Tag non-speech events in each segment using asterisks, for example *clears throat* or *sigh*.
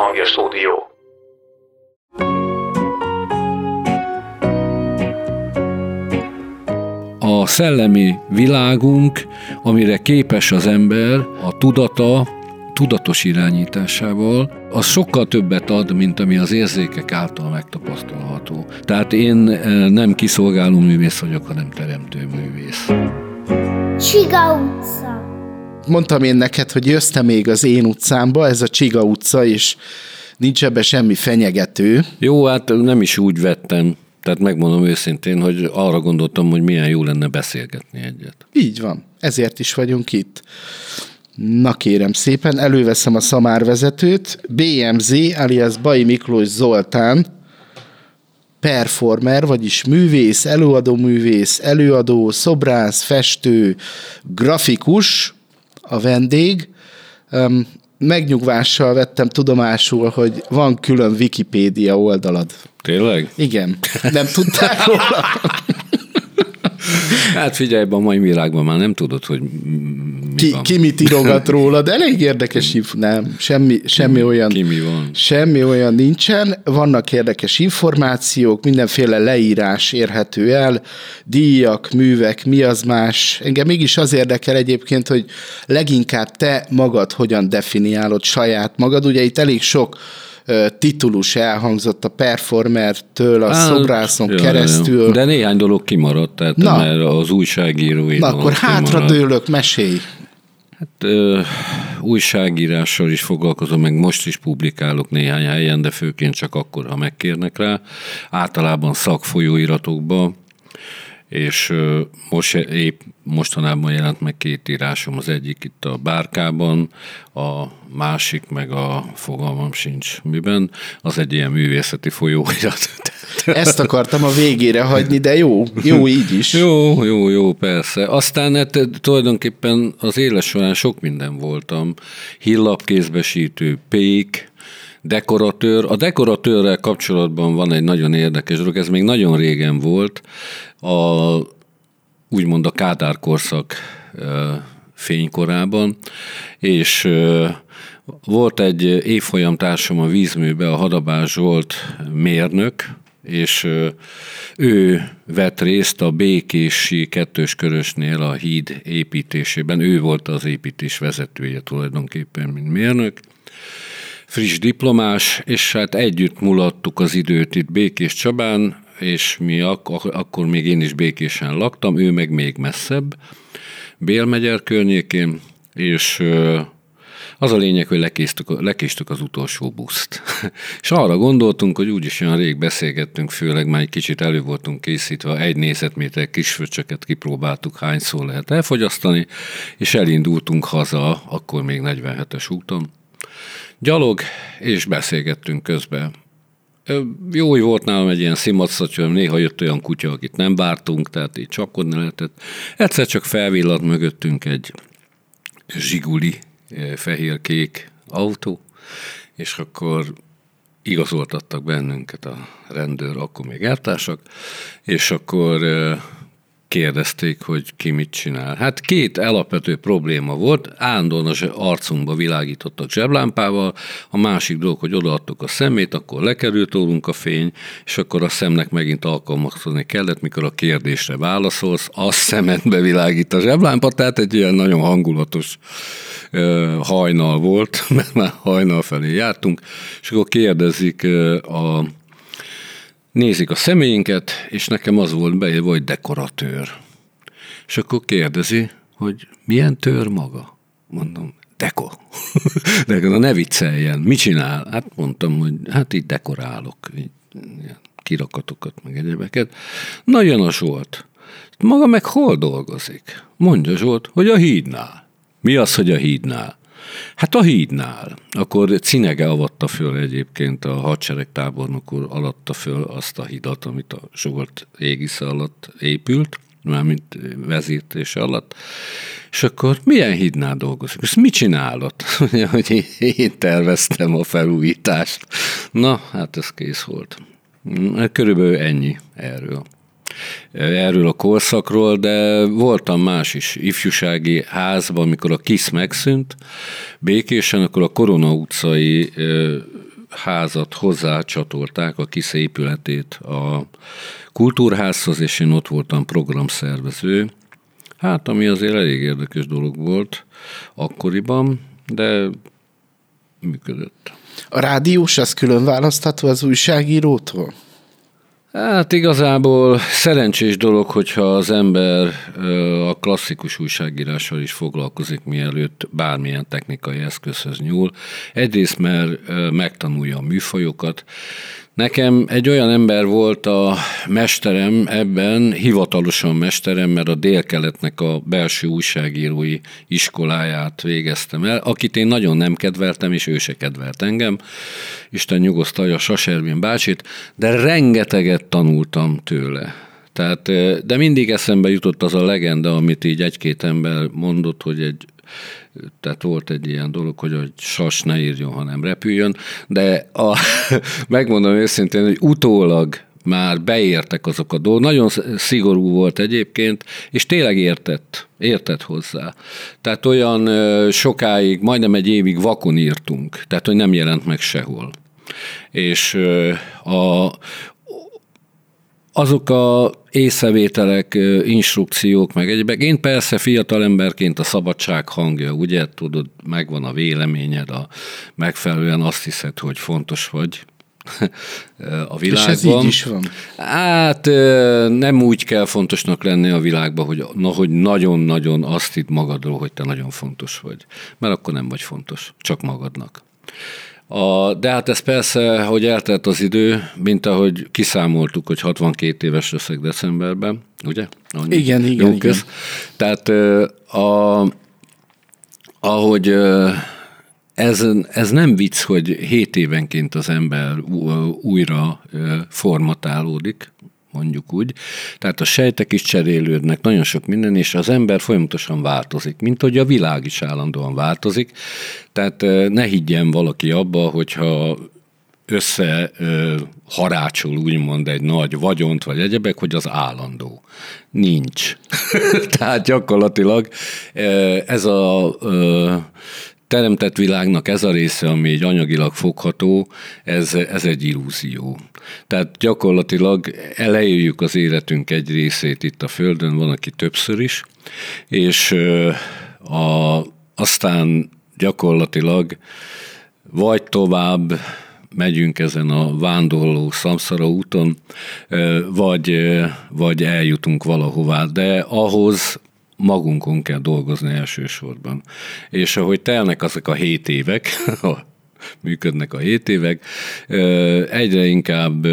Hangja Stúdió. A szellemi világunk, amire képes az ember, a tudata, tudatos irányításával, az sokkal többet ad, mint ami az érzékek által megtapasztalható. Tehát én eh, nem kiszolgáló művész vagyok, hanem teremtő művész. Csiga utca. Mondtam én neked, hogy jössz még az én utcámba, ez a Csiga utca, és nincs ebbe semmi fenyegető. Jó, hát nem is úgy vettem. Tehát megmondom őszintén, hogy arra gondoltam, hogy milyen jó lenne beszélgetni egyet. Így van, ezért is vagyunk itt. Na kérem szépen, előveszem a szamárvezetőt. BMZ, alias Bai Miklós Zoltán, performer, vagyis művész, előadó művész, előadó, szobrász, festő, grafikus, a vendég. Öm, Megnyugvással vettem tudomásul, hogy van külön Wikipédia oldalad. Tényleg? Igen, nem tudták róla? Hát figyelj, a mai világban már nem tudod, hogy mi Ki, van. ki mit írogat róla, de elég érdekes inf- Nem, semmi, semmi olyan. ki mi van. Semmi olyan nincsen, vannak érdekes információk, mindenféle leírás érhető el, díjak, művek, mi az más. Engem mégis az érdekel egyébként, hogy leginkább te magad hogyan definiálod saját magad. Ugye itt elég sok titulus elhangzott a performertől, a Hát, szobrászon ja, keresztül. ja. De néhány dolog kimaradt, tehát Na. mert az újságírói Na akkor hátra kimaradt. dőlök, mesélj. Hát, ö, újságírással is foglalkozom, meg most is publikálok néhány helyen, de főként csak akkor, ha megkérnek rá. Általában szakfolyóiratokba, és most épp mostanában jelent meg két írásom, az egyik itt a Bárkában, a másik meg a fogalmam sincs miben, az egy ilyen művészeti folyóirat. Ezt akartam a végére hagyni, de jó, jó így is. Jó, jó, jó, persze. Aztán hát, tulajdonképpen az éles során sok minden voltam. Hillapkézbesítő, pék, dekoratőr. A dekoratőrrel kapcsolatban van egy nagyon érdekes dolog, ez még nagyon régen volt. A, úgymond a Kádár korszak fénykorában, és volt egy évfolyam társam a vízműbe, a Hadabás Zsolt mérnök, és ő vett részt a Békési kettős körösnél a híd építésében. Ő volt az építés vezetője tulajdonképpen, mint mérnök. Friss diplomás, és hát együtt mulattuk az időt itt Békés Csabán, és mi ak- akkor még én is békésen laktam, ő meg még messzebb, Bélmegyer környékén, és az a lényeg, hogy lekésztük, lekéstük az utolsó buszt. *laughs* és arra gondoltunk, hogy úgyis olyan rég beszélgettünk, főleg már egy kicsit elő voltunk készítve, egy négyzetméter kisföcsöket kipróbáltuk, hányszor lehet elfogyasztani, és elindultunk haza, akkor még 47-es úton. Gyalog, és beszélgettünk közben. Jó, hogy volt nálam egy ilyen szimatszatyom, néha jött olyan kutya, akit nem vártunk, tehát így csapkodni lehetett. Egyszer csak felvillant mögöttünk egy zsiguli eh, fehér-kék autó, és akkor igazoltattak bennünket a rendőr, akkor még eltársak, és akkor kérdezték, hogy ki mit csinál. Hát két alapvető probléma volt, állandóan az arcunkba világítottak zseblámpával, a másik dolog, hogy odaadtuk a szemét, akkor lekerült rólunk a fény, és akkor a szemnek megint alkalmazkodni kellett, mikor a kérdésre válaszolsz, a szemedbe világít a zseblámpa, tehát egy ilyen nagyon hangulatos ö, hajnal volt, *laughs* mert már hajnal felé jártunk, és akkor kérdezik ö, a nézik a személyinket, és nekem az volt beírva, hogy dekoratőr. És akkor kérdezi, hogy milyen tör maga? Mondom, deko. *laughs* De na ne vicceljen, mit csinál? Hát mondtam, hogy hát így dekorálok, így, kirakatokat, meg egyebeket. Na jön a Zsolt. Maga meg hol dolgozik? Mondja Zsolt, hogy a hídnál. Mi az, hogy a hídnál? Hát a hídnál. Akkor Cinege avatta föl egyébként a hadsereg tábornok úr alatta föl azt a hidat, amit a Zsolt égisze alatt épült, mármint vezítése alatt. És akkor milyen hídnál dolgozik? És mit csinálod? *laughs* Hogy én terveztem a felújítást. Na, hát ez kész volt. Körülbelül ennyi erről erről a korszakról, de voltam más is ifjúsági házban, amikor a KISZ megszűnt, békésen, akkor a Korona utcai házat hozzácsatolták, a KISZ épületét a kultúrházhoz, és én ott voltam programszervező. Hát, ami azért elég érdekes dolog volt akkoriban, de működött. A rádiós az külön választható az újságírótól? Hát igazából szerencsés dolog, hogyha az ember a klasszikus újságírással is foglalkozik, mielőtt bármilyen technikai eszközhöz nyúl. Egyrészt, mert megtanulja a műfajokat, Nekem egy olyan ember volt a mesterem ebben, hivatalosan mesterem, mert a délkeletnek a belső újságírói iskoláját végeztem el, akit én nagyon nem kedveltem, és ő se kedvelt engem. Isten nyugosztalja Saservin bácsit, de rengeteget tanultam tőle. Tehát, de mindig eszembe jutott az a legenda, amit így egy-két ember mondott, hogy egy tehát volt egy ilyen dolog, hogy a sas ne írjon, hanem repüljön, de a, *laughs* megmondom őszintén, hogy utólag már beértek azok a dolgok. Nagyon szigorú volt egyébként, és tényleg értett, értett hozzá. Tehát olyan sokáig, majdnem egy évig vakon írtunk, tehát hogy nem jelent meg sehol. És a, azok a észrevételek, instrukciók, meg egyébek. Én persze fiatal emberként a szabadság hangja, ugye, tudod, megvan a véleményed, a megfelelően azt hiszed, hogy fontos vagy *laughs* a világban. És ez így is van? Hát nem úgy kell fontosnak lenni a világban, hogy, na, hogy nagyon-nagyon azt hitt magadról, hogy te nagyon fontos vagy. Mert akkor nem vagy fontos, csak magadnak. A, de hát ez persze, hogy eltelt az idő, mint ahogy kiszámoltuk, hogy 62 éves leszek decemberben, ugye? Annyi igen, igen, igen. Tehát a, ahogy ez, ez nem vicc, hogy 7 évenként az ember újra formatálódik, mondjuk úgy. Tehát a sejtek is cserélődnek, nagyon sok minden, és az ember folyamatosan változik, mint hogy a világ is állandóan változik. Tehát ne higgyen valaki abba, hogyha össze ö, harácsol úgymond egy nagy vagyont vagy egyebek, hogy az állandó. Nincs. *laughs* Tehát gyakorlatilag ez a ö, teremtett világnak ez a része, ami egy anyagilag fogható, ez, ez egy illúzió. Tehát gyakorlatilag elejéljük az életünk egy részét itt a Földön, van, aki többször is, és a, aztán gyakorlatilag vagy tovább megyünk ezen a vándorló szamszara úton, vagy, vagy eljutunk valahová, de ahhoz magunkon kell dolgozni elsősorban. És ahogy telnek azok a hét évek, *laughs* működnek a hét évek, egyre inkább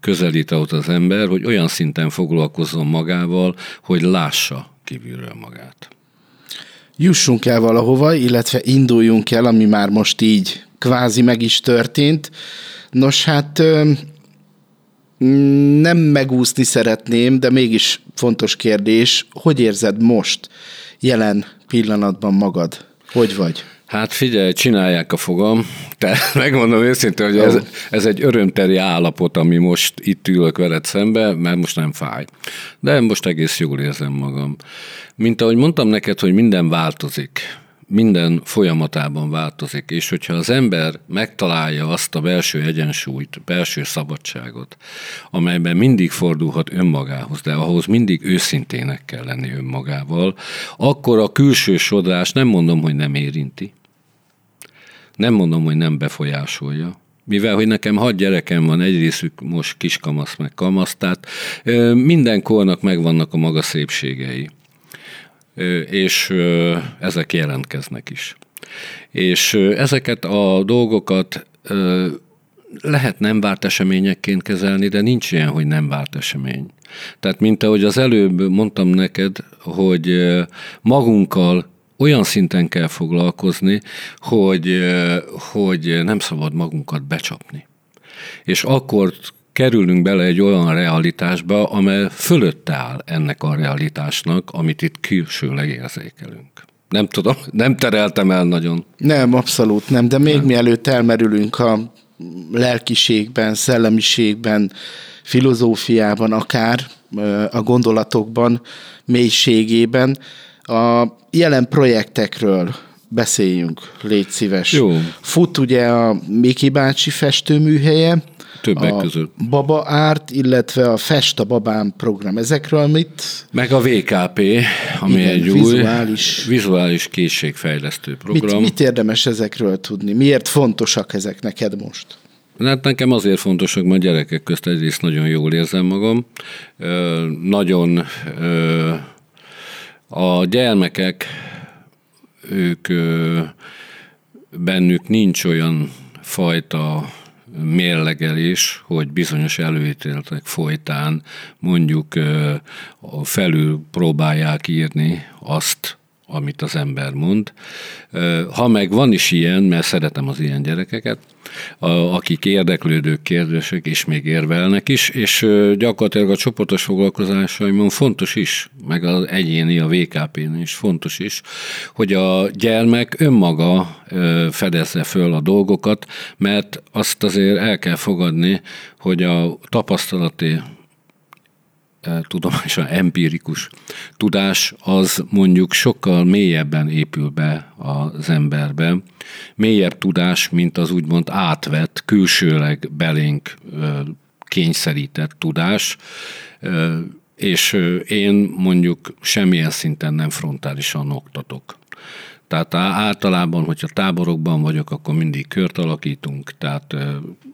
közelít ahhoz az ember, hogy olyan szinten foglalkozzon magával, hogy lássa kívülről magát. Jussunk el valahova, illetve induljunk el, ami már most így kvázi meg is történt. Nos, hát nem megúszni szeretném, de mégis fontos kérdés, hogy érzed most, jelen pillanatban magad? Hogy vagy? Hát figyelj, csinálják a fogam. Te *laughs* megmondom őszintén, hogy ez, ez egy örömteri állapot, ami most itt ülök veled szembe, mert most nem fáj. De most egész jól érzem magam. Mint ahogy mondtam neked, hogy minden változik minden folyamatában változik, és hogyha az ember megtalálja azt a belső egyensúlyt, belső szabadságot, amelyben mindig fordulhat önmagához, de ahhoz mindig őszintének kell lenni önmagával, akkor a külső sodrás nem mondom, hogy nem érinti, nem mondom, hogy nem befolyásolja, mivel hogy nekem hat gyerekem van, egy részük most kiskamasz meg kamasz, tehát minden kornak megvannak a maga szépségei és ezek jelentkeznek is. És ezeket a dolgokat lehet nem várt eseményekként kezelni, de nincs ilyen, hogy nem várt esemény. Tehát, mint ahogy az előbb mondtam neked, hogy magunkkal olyan szinten kell foglalkozni, hogy, hogy nem szabad magunkat becsapni. És akkor kerülünk bele egy olyan realitásba, amely fölötte áll ennek a realitásnak, amit itt külsőleg érzékelünk. Nem tudom, nem tereltem el nagyon. Nem, abszolút nem, de még nem. mielőtt elmerülünk a lelkiségben, szellemiségben, filozófiában, akár a gondolatokban, mélységében, a jelen projektekről beszéljünk, légy szíves. Jó. Fut ugye a Miki bácsi festőműhelye, Többek a között. Baba Art, illetve a Fest a Babám program. Ezekről mit, Meg a VKP, ami Igen, egy vizuális. új vizuális készségfejlesztő mit, program. mit érdemes ezekről tudni? Miért fontosak ezek neked most? Hát nekem azért fontosak, mert gyerekek közt egyrészt nagyon jól érzem magam. Nagyon a gyermekek, ők bennük nincs olyan fajta mérlegelés, hogy bizonyos előítéletek folytán mondjuk felül próbálják írni azt, amit az ember mond. Ha meg van is ilyen, mert szeretem az ilyen gyerekeket, a- akik érdeklődők, kérdések, és még érvelnek is, és gyakorlatilag a csoportos foglalkozásaimon fontos is, meg az egyéni, a VKP-n is fontos is, hogy a gyermek önmaga fedezze föl a dolgokat, mert azt azért el kell fogadni, hogy a tapasztalati tudományosan empirikus tudás az mondjuk sokkal mélyebben épül be az emberbe. Mélyebb tudás, mint az úgymond átvett, külsőleg belénk kényszerített tudás, és én mondjuk semmilyen szinten nem frontálisan oktatok. Tehát általában, hogyha táborokban vagyok, akkor mindig kört alakítunk, tehát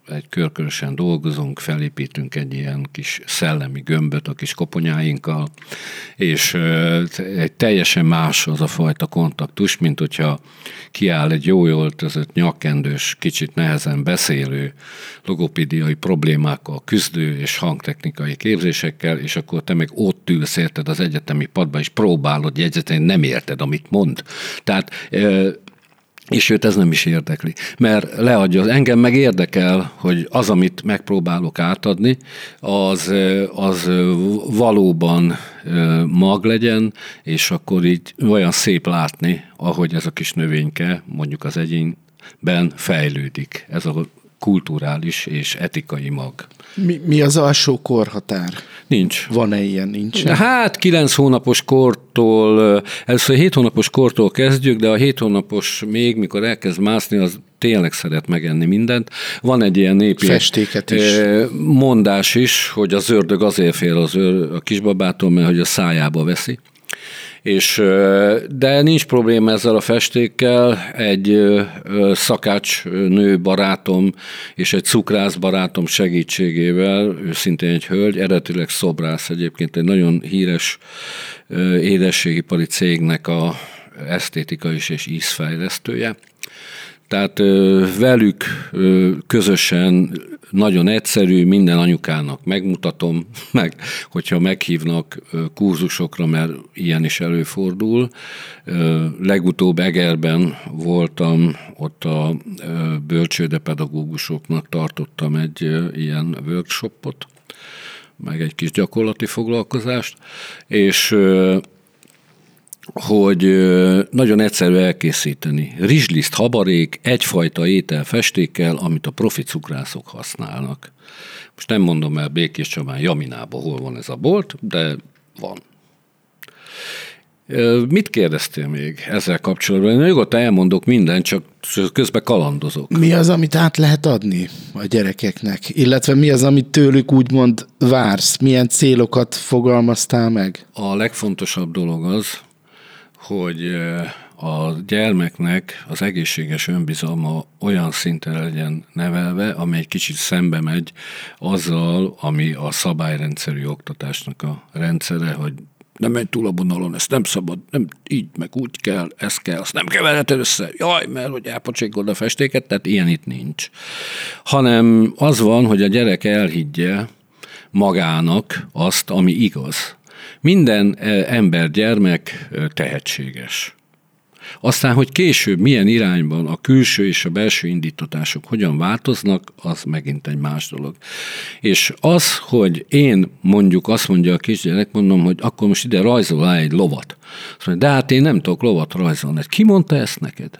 egy körkörösen dolgozunk, felépítünk egy ilyen kis szellemi gömböt a kis koponyáinkkal, és egy teljesen más az a fajta kontaktus, mint hogyha kiáll egy jó öltözött, nyakkendős, kicsit nehezen beszélő, logopédiai problémákkal küzdő és hangtechnikai képzésekkel, és akkor te meg ott ülsz érted az egyetemi padba, és próbálod jegyzetni, nem érted, amit mond. Tehát ö, és őt ez nem is érdekli. Mert leadja, engem meg érdekel, hogy az, amit megpróbálok átadni, az, az valóban mag legyen, és akkor így olyan szép látni, ahogy ez a kis növényke mondjuk az egyénben fejlődik. Ez a kulturális és etikai mag. Mi, mi az alsó korhatár? Nincs. Van-e ilyen? Nincs. Hát 9 hónapos kortól, először 7 hónapos kortól kezdjük, de a 7 hónapos még, mikor elkezd mászni, az tényleg szeret megenni mindent. Van egy ilyen népi Festéket is. mondás is, hogy az ördög azért fél az őr, a kisbabától, mert hogy a szájába veszi. És, de nincs probléma ezzel a festékkel. Egy szakács nő barátom és egy cukrász barátom segítségével, ő szintén egy hölgy, eredetileg szobrász egyébként, egy nagyon híres édességipari cégnek a esztétika is és ízfejlesztője. Tehát velük közösen nagyon egyszerű, minden anyukának megmutatom, *laughs* meg hogyha meghívnak kurzusokra, mert ilyen is előfordul. Legutóbb Egerben voltam, ott a ö, bölcsődepedagógusoknak tartottam egy ilyen workshopot, meg egy kis gyakorlati foglalkozást, és hogy nagyon egyszerű elkészíteni. Rizsliszt, habarék, egyfajta étel festékkel, amit a profi cukrászok használnak. Most nem mondom el Békés Csabán, Jaminában hol van ez a bolt, de van. Mit kérdeztél még ezzel kapcsolatban? Én nyugodtan elmondok mindent, csak közben kalandozok. Mi az, amit át lehet adni a gyerekeknek? Illetve mi az, amit tőlük úgymond vársz? Milyen célokat fogalmaztál meg? A legfontosabb dolog az, hogy a gyermeknek az egészséges önbizalma olyan szinten legyen nevelve, amely kicsit szembe megy azzal, ami a szabályrendszerű oktatásnak a rendszere, hogy nem megy túl a vonalon, ezt nem szabad, nem így, meg úgy kell, ez kell, azt nem kevereted össze, jaj, mert hogy elpocsékolod a festéket, tehát ilyen itt nincs. Hanem az van, hogy a gyerek elhiggye magának azt, ami igaz. Minden eh, ember, gyermek eh, tehetséges. Aztán, hogy később milyen irányban a külső és a belső indítatások hogyan változnak, az megint egy más dolog. És az, hogy én mondjuk azt mondja a kisgyerek, mondom, hogy akkor most ide rajzol egy lovat. Azt mondja, de hát én nem tudok lovat rajzolni. Ki mondta ezt neked?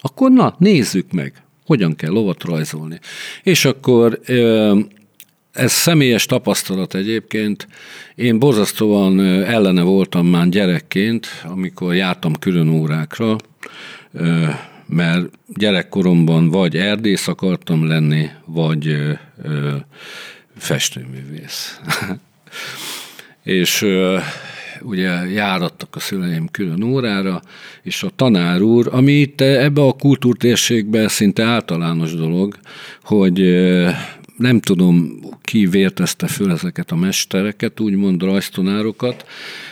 Akkor na, nézzük meg, hogyan kell lovat rajzolni. És akkor ez személyes tapasztalat egyébként. Én borzasztóan ellene voltam már gyerekként, amikor jártam külön órákra, mert gyerekkoromban vagy erdész akartam lenni, vagy festőművész. *laughs* és ugye járattak a szüleim külön órára, és a tanár úr, ami itt ebbe a kultúrtérségben szinte általános dolog, hogy nem tudom, ki vértezte föl ezeket a mestereket, úgymond rajztanárokat,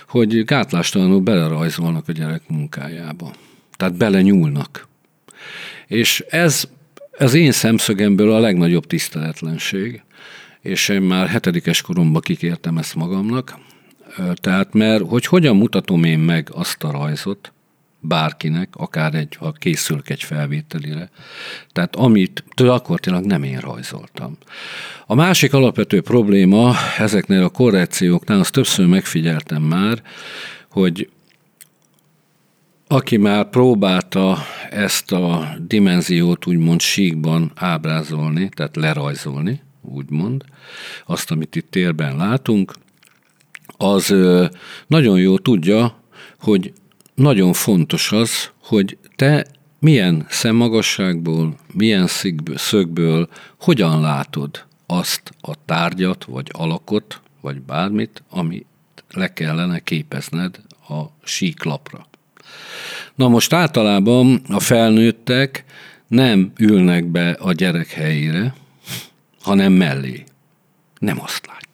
hogy gátlástalanul belerajzolnak a gyerek munkájába. Tehát belenyúlnak. És ez az én szemszögemből a legnagyobb tiszteletlenség, és én már hetedikes koromban kikértem ezt magamnak, tehát mert hogy hogyan mutatom én meg azt a rajzot, bárkinek, akár egy, ha készülök egy felvételire. Tehát amit tényleg nem én rajzoltam. A másik alapvető probléma ezeknél a korrekcióknál, azt többször megfigyeltem már, hogy aki már próbálta ezt a dimenziót úgymond síkban ábrázolni, tehát lerajzolni, úgymond, azt, amit itt térben látunk, az nagyon jó tudja, hogy nagyon fontos az, hogy te milyen szemmagasságból, milyen szögből, hogyan látod azt a tárgyat, vagy alakot, vagy bármit, amit le kellene képezned a síklapra. Na most általában a felnőttek nem ülnek be a gyerek helyére, hanem mellé. Nem azt látja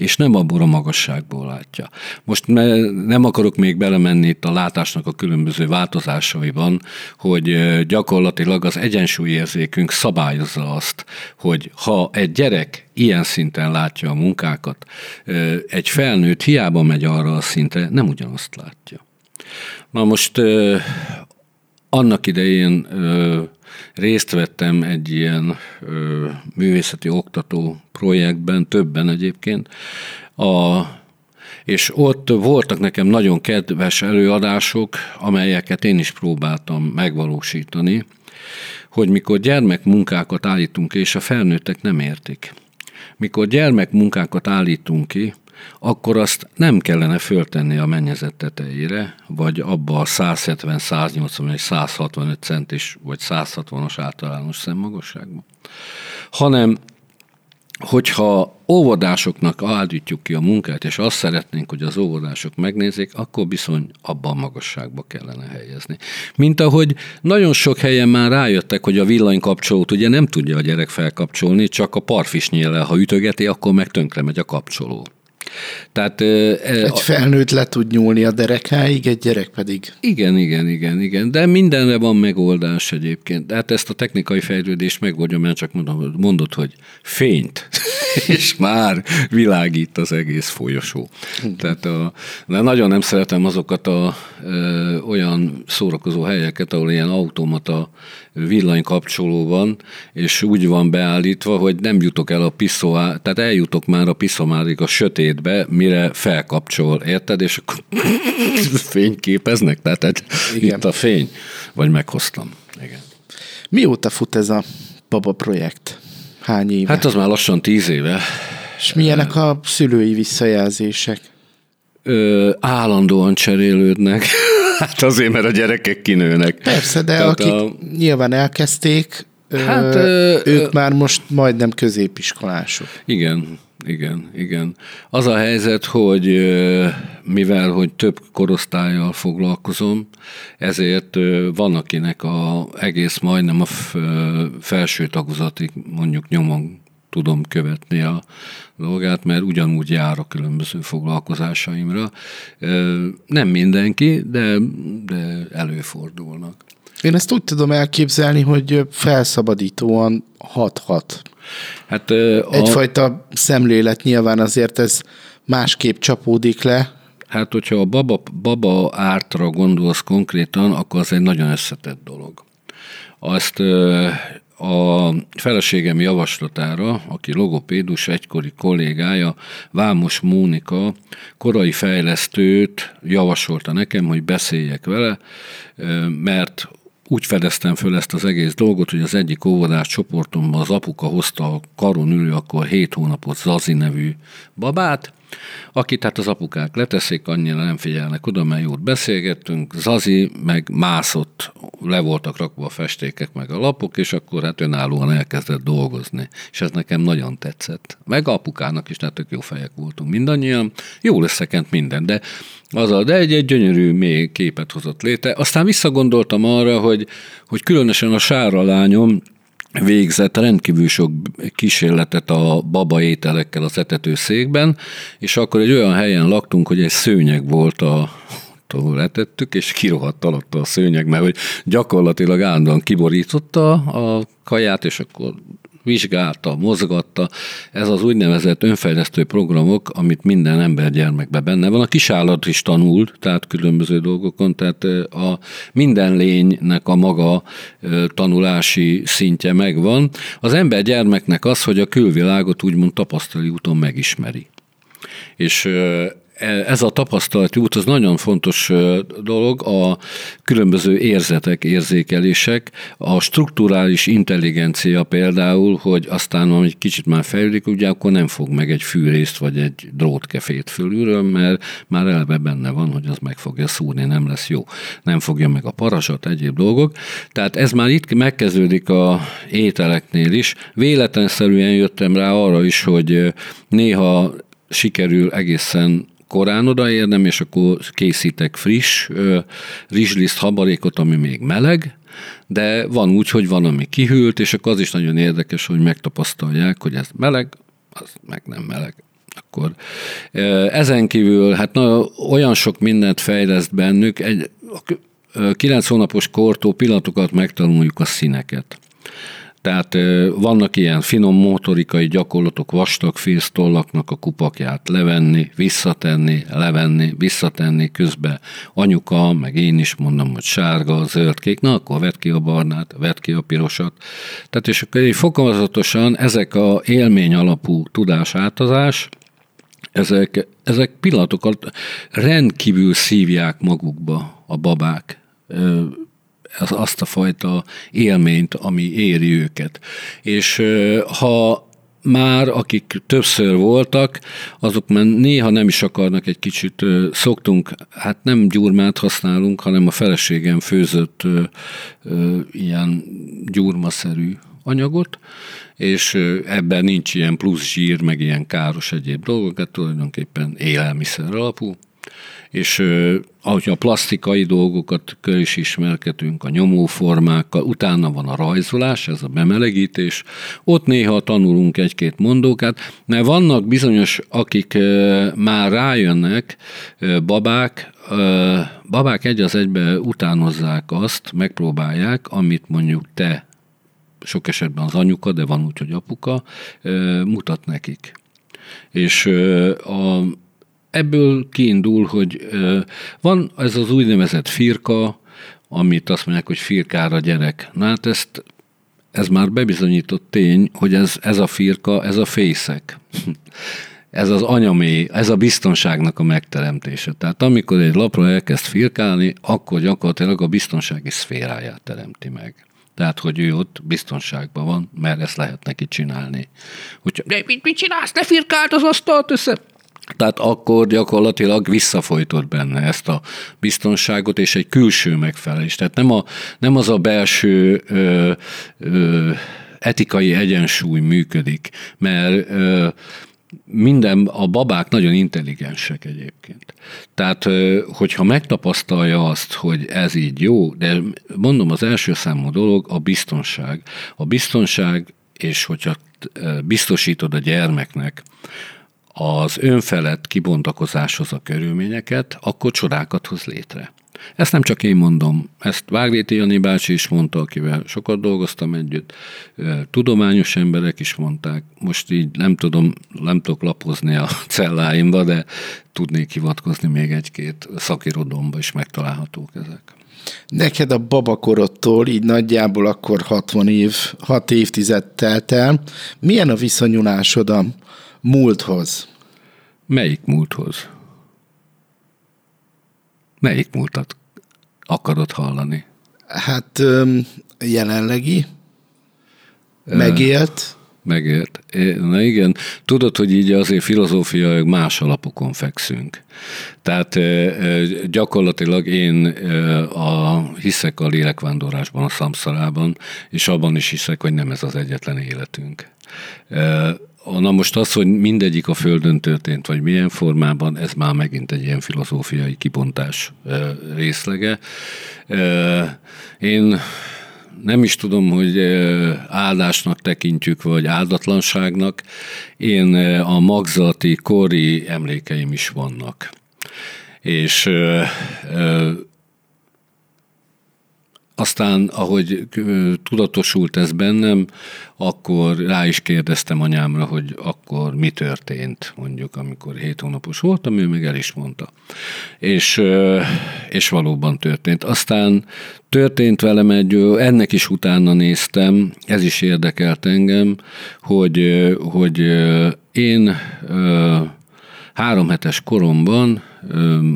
és nem abból a magasságból látja. Most nem akarok még belemenni itt a látásnak a különböző változásaiban, hogy gyakorlatilag az egyensúlyérzékünk szabályozza azt, hogy ha egy gyerek ilyen szinten látja a munkákat, egy felnőtt hiába megy arra a szintre, nem ugyanazt látja. Na most annak idején részt vettem egy ilyen ö, művészeti oktató projektben, többen egyébként, a, és ott voltak nekem nagyon kedves előadások, amelyeket én is próbáltam megvalósítani, hogy mikor gyermekmunkákat állítunk ki, és a felnőttek nem értik. Mikor gyermekmunkákat állítunk ki, akkor azt nem kellene föltenni a mennyezet tetejére, vagy abba a 170, 180 vagy 165 centis, vagy 160-as általános szemmagasságban, hanem hogyha óvodásoknak állítjuk ki a munkát, és azt szeretnénk, hogy az óvodások megnézzék, akkor bizony abban a magasságba kellene helyezni. Mint ahogy nagyon sok helyen már rájöttek, hogy a villanykapcsolót ugye nem tudja a gyerek felkapcsolni, csak a parfisnyéllel, ha ütögeti, akkor meg tönkre megy a kapcsoló. Tehát, egy felnőtt le tud nyúlni a derekáig, egy gyerek pedig. Igen, igen, igen, igen. De mindenre van megoldás egyébként. De hát ezt a technikai fejlődést megoldja, mert csak mondom, mondod, hogy fényt, *laughs* és már világít az egész folyosó. Tehát a, de nagyon nem szeretem azokat a ö, olyan szórakozó helyeket, ahol ilyen automata villanykapcsoló van, és úgy van beállítva, hogy nem jutok el a piszoá, tehát eljutok már a piszomárig a sötétbe, mire felkapcsol, érted? És akkor *laughs* fényképeznek, tehát egy, itt a fény. Vagy meghoztam. Igen. Mióta fut ez a Baba projekt? Hány éve? Hát az már lassan tíz éve. És milyenek a szülői visszajelzések? Ö, állandóan cserélődnek. *laughs* Hát azért, mert a gyerekek kinőnek. Persze, de Tehát akik a... nyilván elkezdték, hát, ö, ők ö, már most majdnem középiskolások. Igen, igen, igen. Az a helyzet, hogy mivel hogy több korosztályjal foglalkozom, ezért van, akinek a egész majdnem a felső tagozatig mondjuk nyomon tudom követni a dolgát, mert ugyanúgy jár a különböző foglalkozásaimra. Nem mindenki, de, de előfordulnak. Én ezt úgy tudom elképzelni, hogy felszabadítóan hat-hat. Hát, a... Egyfajta szemlélet nyilván azért ez másképp csapódik le. Hát, hogyha a baba, baba ártra gondolsz konkrétan, akkor az egy nagyon összetett dolog. Azt a feleségem javaslatára, aki logopédus egykori kollégája, Vámos Mónika korai fejlesztőt javasolta nekem, hogy beszéljek vele, mert úgy fedeztem föl ezt az egész dolgot, hogy az egyik óvodás csoportomban az apuka hozta a karon ülő, akkor 7 hónapot Zazi nevű babát, akit hát az apukák leteszik, annyira nem figyelnek oda, mert jót beszélgettünk, Zazi meg mászott, le voltak rakva a festékek meg a lapok, és akkor hát önállóan elkezdett dolgozni. És ez nekem nagyon tetszett. Meg apukának is, hát tök jó fejek voltunk mindannyian, jól összekent minden, de az a, de egy, egy gyönyörű mély képet hozott léte. Aztán visszagondoltam arra, hogy, hogy különösen a sára lányom, végzett rendkívül sok kísérletet a baba ételekkel az etetőszékben, és akkor egy olyan helyen laktunk, hogy egy szőnyeg volt a ahol letettük, és kirohadt alatta a szőnyeg, mert hogy gyakorlatilag állandóan kiborította a kaját, és akkor vizsgálta, mozgatta. Ez az úgynevezett önfejlesztő programok, amit minden ember gyermekben benne van. A kisállat is tanult, tehát különböző dolgokon, tehát a minden lénynek a maga tanulási szintje megvan. Az ember gyermeknek az, hogy a külvilágot úgymond tapasztali úton megismeri. És ez a tapasztalati út az nagyon fontos dolog, a különböző érzetek, érzékelések, a strukturális intelligencia például, hogy aztán, egy kicsit már fejlődik, ugye akkor nem fog meg egy fűrészt vagy egy drótkefét fölülről, mert már eleve benne van, hogy az meg fogja szúrni, nem lesz jó. Nem fogja meg a parasat, egyéb dolgok. Tehát ez már itt megkezdődik a ételeknél is. Véletlenszerűen jöttem rá arra is, hogy néha sikerül egészen korán odaérnem, és akkor készítek friss rizsliszt habarékot, ami még meleg, de van úgy, hogy van, ami kihűlt, és akkor az is nagyon érdekes, hogy megtapasztalják, hogy ez meleg, az meg nem meleg. Akkor ezen kívül, hát na, olyan sok mindent fejleszt bennük, egy, kilenc hónapos kortól pillanatokat megtanuljuk a színeket. Tehát vannak ilyen finom motorikai gyakorlatok, vastag fésztollaknak a kupakját levenni, visszatenni, levenni, visszatenni, közben anyuka, meg én is mondom, hogy sárga, zöld, kék, na akkor vedd ki a barnát, vedd ki a pirosat. Tehát és akkor egy fokozatosan ezek a élmény alapú tudás átazás, ezek, ezek pillanatokat rendkívül szívják magukba a babák azt a fajta élményt, ami éri őket. És ha már, akik többször voltak, azok már néha nem is akarnak egy kicsit, szoktunk, hát nem gyurmát használunk, hanem a feleségem főzött ilyen gyurmaszerű anyagot, és ebben nincs ilyen plusz zsír, meg ilyen káros egyéb dolgok, hát tulajdonképpen élelmiszer alapú, és ahogy a plastikai dolgokat is ismerkedünk, a nyomóformákkal, utána van a rajzolás, ez a bemelegítés, ott néha tanulunk egy-két mondókát, mert vannak bizonyos, akik már rájönnek, babák, babák egy az egybe utánozzák azt, megpróbálják, amit mondjuk te sok esetben az anyuka, de van úgy, hogy apuka, mutat nekik. És a, ebből kiindul, hogy van ez az úgynevezett firka, amit azt mondják, hogy firkára gyerek. Na hát ezt, ez már bebizonyított tény, hogy ez, ez a firka, ez a fészek. ez az anyamé, ez a biztonságnak a megteremtése. Tehát amikor egy lapra elkezd firkálni, akkor gyakorlatilag a biztonsági szféráját teremti meg. Tehát, hogy ő ott biztonságban van, mert ezt lehet neki csinálni. Hogyha, de mit, mit csinálsz? Ne firkált az asztalt össze? Tehát akkor gyakorlatilag visszafolytott benne ezt a biztonságot és egy külső megfelelés. Tehát nem, a, nem az a belső ö, ö, etikai egyensúly működik, mert ö, minden, a babák nagyon intelligensek egyébként. Tehát, hogyha megtapasztalja azt, hogy ez így jó, de mondom, az első számú dolog a biztonság. A biztonság, és hogyha biztosítod a gyermeknek, az önfelett kibontakozáshoz a körülményeket, akkor csodákat hoz létre. Ezt nem csak én mondom, ezt Vágléti Jani bácsi is mondta, akivel sokat dolgoztam együtt, tudományos emberek is mondták, most így nem tudom, nem tudok lapozni a celláimba, de tudnék hivatkozni még egy-két szakirodalomba is megtalálhatók ezek. Neked a babakorodtól így nagyjából akkor 60 év, 6 évtized telt el. Milyen a viszonyulásod a múlthoz? Melyik múlthoz? Melyik múltat akarod hallani? Hát jelenlegi, megélt. Megért. Na igen, tudod, hogy így azért filozófiai más alapokon fekszünk. Tehát gyakorlatilag én a, hiszek a lélekvándorásban, a szamszarában, és abban is hiszek, hogy nem ez az egyetlen életünk. Na most az, hogy mindegyik a Földön történt, vagy milyen formában, ez már megint egy ilyen filozófiai kibontás részlege. Én nem is tudom, hogy áldásnak tekintjük, vagy áldatlanságnak. Én a magzati, kori emlékeim is vannak. És aztán, ahogy tudatosult ez bennem, akkor rá is kérdeztem anyámra, hogy akkor mi történt, mondjuk, amikor hét hónapos voltam, ő meg el is mondta. És, és valóban történt. Aztán történt velem egy, ennek is utána néztem, ez is érdekelt engem, hogy, hogy én három hetes koromban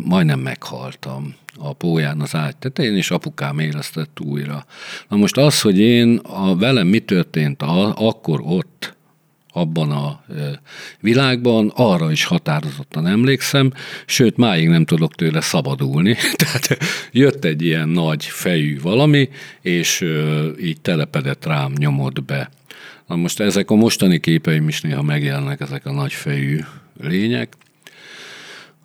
majdnem meghaltam a póján az ágy tetején, és apukám élesztett újra. Na most az, hogy én, a, velem mi történt a, akkor ott, abban a világban, arra is határozottan emlékszem, sőt, máig nem tudok tőle szabadulni. *laughs* Tehát jött egy ilyen nagy fejű valami, és így telepedett rám, nyomott be. Na most ezek a mostani képeim is néha megjelennek, ezek a nagy fejű lények.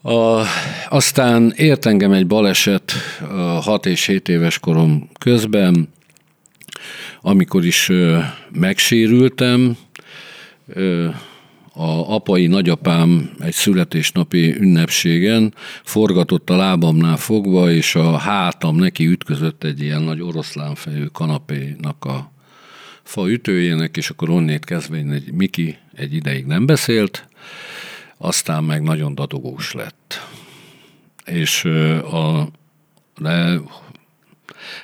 A, aztán ért engem egy baleset 6 és 7 éves korom közben, amikor is ö, megsérültem. Ö, a apai nagyapám egy születésnapi ünnepségen forgatott a lábamnál fogva, és a hátam neki ütközött egy ilyen nagy oroszlánfejű kanapénak a fa ütőjének, és akkor onnét kezdve egy Miki egy ideig nem beszélt, aztán meg nagyon dadogós lett. És a, de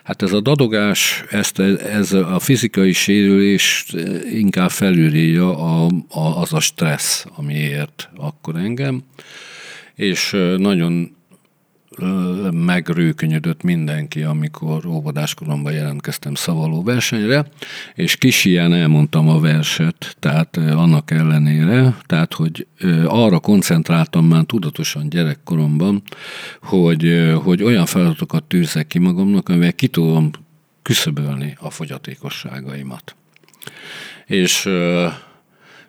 Hát ez a dadogás, ezt, ez a fizikai sérülés inkább felülírja a, a, az a stressz, ami ért akkor engem, és nagyon megrőkönyödött mindenki, amikor óvodáskoromban jelentkeztem szavaló versenyre, és kis ilyen elmondtam a verset, tehát annak ellenére, tehát hogy arra koncentráltam már tudatosan gyerekkoromban, hogy, hogy olyan feladatokat tűzek ki magamnak, amivel ki tudom küszöbölni a fogyatékosságaimat. És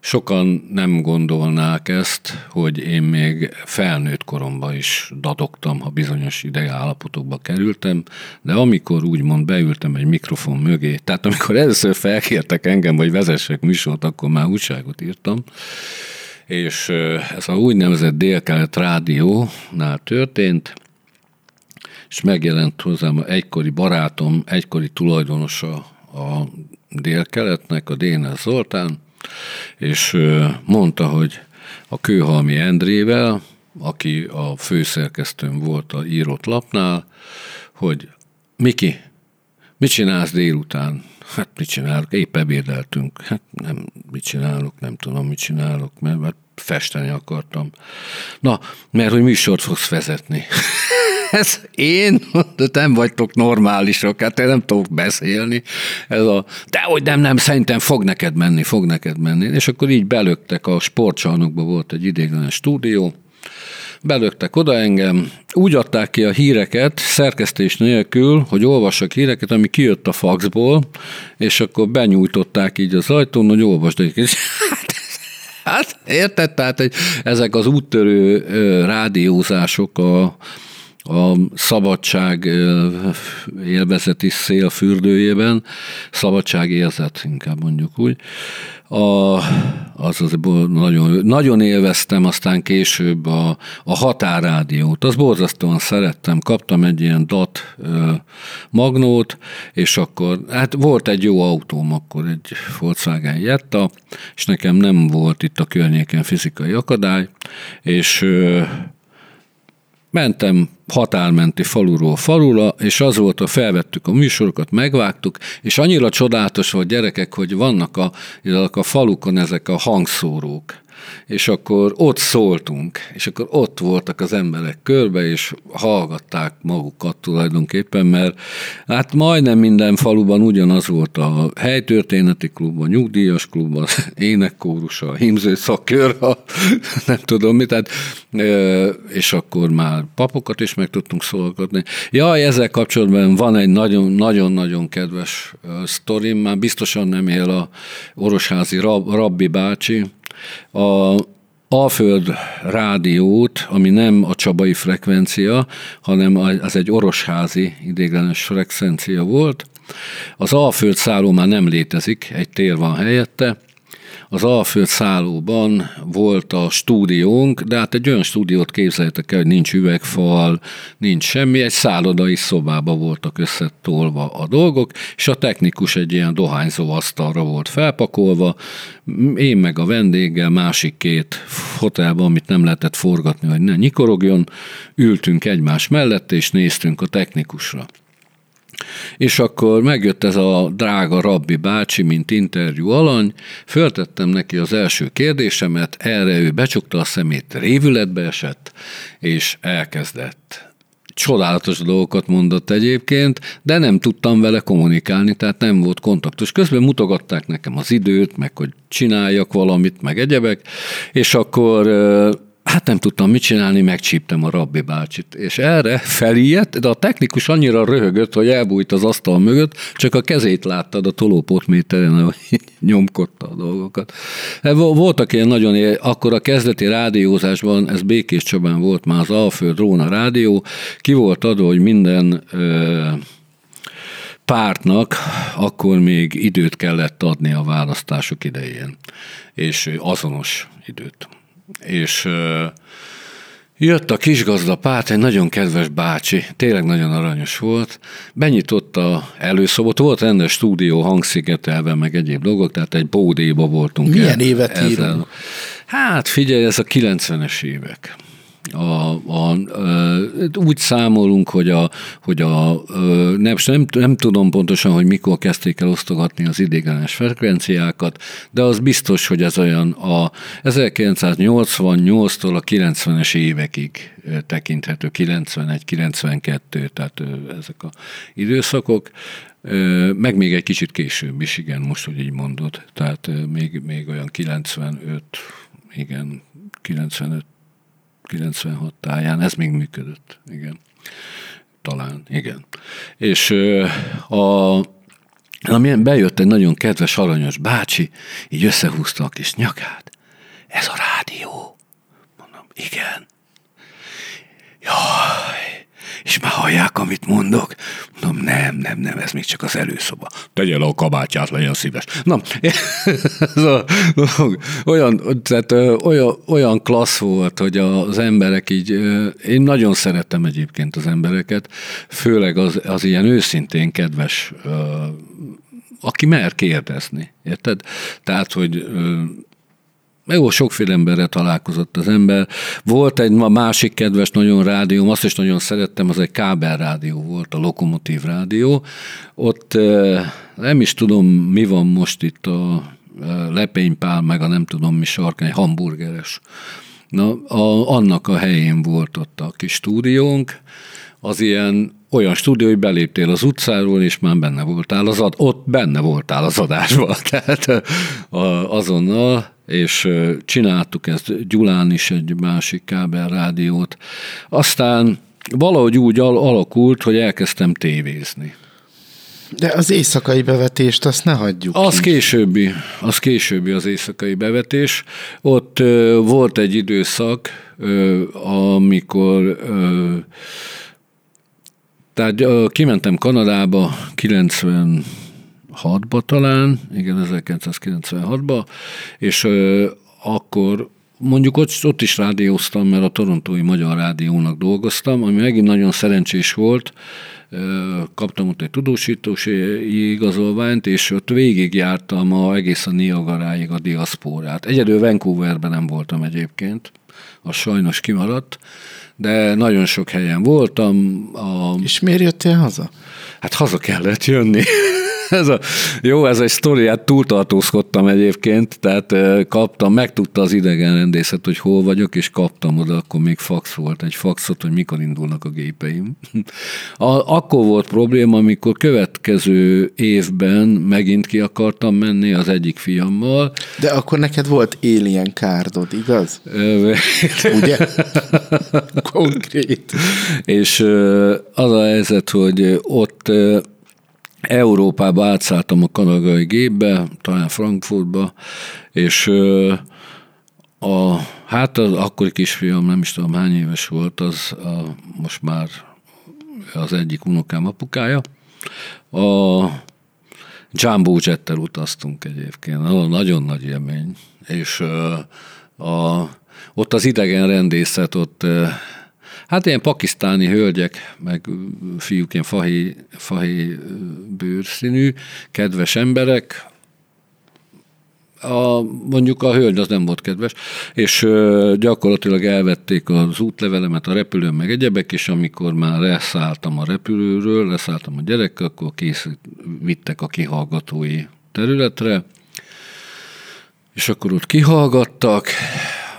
Sokan nem gondolnák ezt, hogy én még felnőtt koromban is dadogtam, ha bizonyos állapotokba kerültem, de amikor úgymond beültem egy mikrofon mögé, tehát amikor először felkértek engem, hogy vezessek műsort, akkor már újságot írtam, és ez a úgynevezett délkelet rádiónál történt, és megjelent hozzám egykori barátom, egykori tulajdonosa a délkeletnek, a Dénes Zoltán, és mondta, hogy a Kőhalmi Endrével, aki a főszerkesztőm volt a írott lapnál, hogy Miki, mit csinálsz délután? Hát mit csinálok? Épp ebédeltünk. Hát nem, mit csinálok, nem tudom, mit csinálok, mert, mert festeni akartam. Na, mert hogy műsort fogsz vezetni. *laughs* ez én, de nem vagytok normálisok, hát én nem tudok beszélni. Ez a, de hogy nem, nem, szerintem fog neked menni, fog neked menni. És akkor így belöktek, a sportcsarnokban volt egy idéglenes stúdió, belöktek oda engem, úgy adták ki a híreket, szerkesztés nélkül, hogy olvassak híreket, ami kijött a faxból, és akkor benyújtották így az ajtón, hogy olvasd egy *laughs* Hát, érted? Tehát hogy ezek az úttörő rádiózások a, a szabadság élvezeti szél fürdőjében, szabadság érzet, inkább mondjuk úgy. A, az, az nagyon, nagyon élveztem aztán később a, a határrádiót, az borzasztóan szerettem, kaptam egy ilyen DAT magnót, és akkor, hát volt egy jó autóm akkor, egy Volkswagen Jetta, és nekem nem volt itt a környéken fizikai akadály, és Mentem határmenti faluról falula, és az volt, hogy felvettük a műsorokat, megvágtuk, és annyira csodálatos volt gyerekek, hogy vannak a, a falukon ezek a hangszórók. És akkor ott szóltunk, és akkor ott voltak az emberek körbe, és hallgatták magukat tulajdonképpen, mert hát majdnem minden faluban ugyanaz volt a helytörténeti klub, a nyugdíjas klub, az énekkórus, a a, *laughs* nem tudom mit, tehát, és akkor már papokat is meg tudtunk szolgatni. Jaj, ezzel kapcsolatban van egy nagyon-nagyon kedves sztorim, már biztosan nem él a orosházi rab, rabbi bácsi, a Alföld rádiót, ami nem a csabai frekvencia, hanem az egy orosházi idéglenes frekvencia volt. Az Alföld szálló már nem létezik, egy tér van helyette, az Alföld szállóban volt a stúdiónk, de hát egy olyan stúdiót képzeljétek el, hogy nincs üvegfal, nincs semmi, egy szállodai szobába voltak összetolva a dolgok, és a technikus egy ilyen dohányzó asztalra volt felpakolva, én meg a vendéggel, másik két fotelban, amit nem lehetett forgatni, hogy ne nyikorogjon, ültünk egymás mellett, és néztünk a technikusra. És akkor megjött ez a drága rabbi bácsi, mint interjú alany, föltettem neki az első kérdésemet, erre ő becsukta a szemét, révületbe esett, és elkezdett csodálatos dolgokat mondott egyébként, de nem tudtam vele kommunikálni, tehát nem volt kontaktus. Közben mutogatták nekem az időt, meg hogy csináljak valamit, meg egyebek, és akkor Hát nem tudtam mit csinálni, megcsíptem a rabbi bácsit. És erre felijedt, de a technikus annyira röhögött, hogy elbújt az asztal mögött, csak a kezét láttad a tolópotméteren, *laughs* hogy nyomkodta a dolgokat. Hát voltak ilyen nagyon, akkor a kezdeti rádiózásban, ez Békés Csabán volt már az Alföld Róna rádió, ki volt adva, hogy minden pártnak akkor még időt kellett adni a választások idején, és azonos időt és Jött a kisgazda Pát, egy nagyon kedves bácsi, tényleg nagyon aranyos volt, benyitotta előszobot, volt rendes stúdió hangszigetelve, meg egyéb dolgok, tehát egy bódéba voltunk. Milyen el, évet írunk? Hát figyelj, ez a 90-es évek a, a, úgy számolunk, hogy a, hogy a nem, nem, nem tudom pontosan, hogy mikor kezdték el osztogatni az idéglenes frekvenciákat, de az biztos, hogy ez olyan a 1988-tól a 90-es évekig tekinthető, 91-92, tehát ezek a időszakok, meg még egy kicsit később is, igen, most, hogy így mondod, tehát még, még olyan 95, igen, 95 96 táján, ez még működött, igen. Talán, igen. És a, amilyen bejött egy nagyon kedves, aranyos bácsi, így összehúzta a kis nyakát. Ez a rádió. Mondom, igen. Jaj, és már hallják, amit mondok? Mondom, nem, nem, nem, ez még csak az előszoba. Tegye le a kabátját, legyen szíves. Na, *laughs* ez a, olyan, tehát, olyan, olyan klassz volt, hogy az emberek így, én nagyon szerettem egyébként az embereket, főleg az, az ilyen őszintén kedves aki mer kérdezni, érted? Tehát, hogy jó, sokféle emberre találkozott az ember. Volt egy másik kedves nagyon rádióm, azt is nagyon szerettem, az egy kábel rádió volt, a Lokomotív rádió. Ott nem is tudom, mi van most itt a lepénypál, meg a nem tudom mi sarkány, hamburgeres. Na, a, annak a helyén volt ott a kis stúdiónk, az ilyen olyan stúdió, hogy beléptél az utcáról, és már benne voltál az ad, ott benne voltál az adásban, *laughs* tehát azonnal és csináltuk ezt Gyulán is egy másik kábel rádiót. Aztán valahogy úgy alakult, hogy elkezdtem tévézni. De az éjszakai bevetést azt ne hagyjuk Az ki. későbbi, az későbbi az éjszakai bevetés. Ott ö, volt egy időszak, ö, amikor ö, tehát ö, kimentem Kanadába 90 96-ba talán, igen, 1996-ba, és ö, akkor mondjuk ott, ott is rádióztam, mert a Torontói Magyar Rádiónak dolgoztam, ami megint nagyon szerencsés volt, kaptam ott egy tudósítós igazolványt, és ott végigjártam a, egészen Niagaráig a diaszpórát. Egyedül Vancouverben nem voltam egyébként, az sajnos kimaradt, de nagyon sok helyen voltam. A... És miért jöttél haza? Hát haza kellett jönni. *laughs* *laughs* ez a, jó, ez egy sztori, hát túltartózkodtam egyébként, tehát kaptam, megtudta az idegenrendészet, hogy hol vagyok, és kaptam oda, akkor még fax volt, egy faxot, hogy mikor indulnak a gépeim. *laughs* A, akkor volt probléma, amikor következő évben megint ki akartam menni az egyik fiammal. De akkor neked volt alien kárdod, igaz? *laughs* Ugye? Konkrét. És az a helyzet, hogy ott Európába átszálltam a kanadai gépbe, talán Frankfurtba, és a, hát az akkori kisfiam, nem is tudom hány éves volt, az a, most már az egyik unokám apukája. A Jumbo Jettel utaztunk egyébként, nagyon nagy élmény, és a, ott az idegen rendészet, ott Hát ilyen pakisztáni hölgyek, meg fiúk ilyen fahi, fahi bőrszínű, kedves emberek, a, mondjuk a hölgy az nem volt kedves, és gyakorlatilag elvették az útlevelemet a repülőn, meg egyebek, és amikor már leszálltam a repülőről, leszálltam a gyerekkel, akkor készít, vittek a kihallgatói területre, és akkor ott kihallgattak,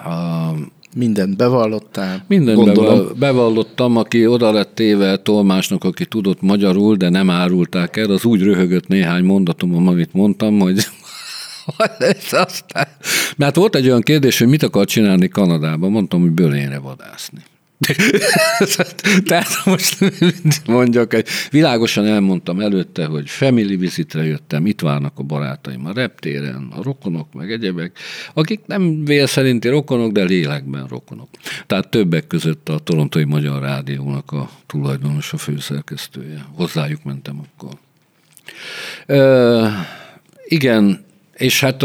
a, Mindent bevallottál? Mindent bevallottam, aki oda lett téve tolmásnak, aki tudott magyarul, de nem árulták el, az úgy röhögött néhány mondatom, amit mondtam, hogy *laughs* aztán... Mert volt egy olyan kérdés, hogy mit akar csinálni Kanadában, mondtam, hogy bőlényre vadászni. *laughs* Tehát most *laughs* mondjak, világosan elmondtam előtte, hogy family visitre jöttem, itt várnak a barátaim a reptéren, a rokonok, meg egyebek, akik nem vél rokonok, de lélekben rokonok. Tehát többek között a Torontói Magyar Rádiónak a tulajdonos, a főszerkesztője. Hozzájuk mentem akkor. Ö, igen, és hát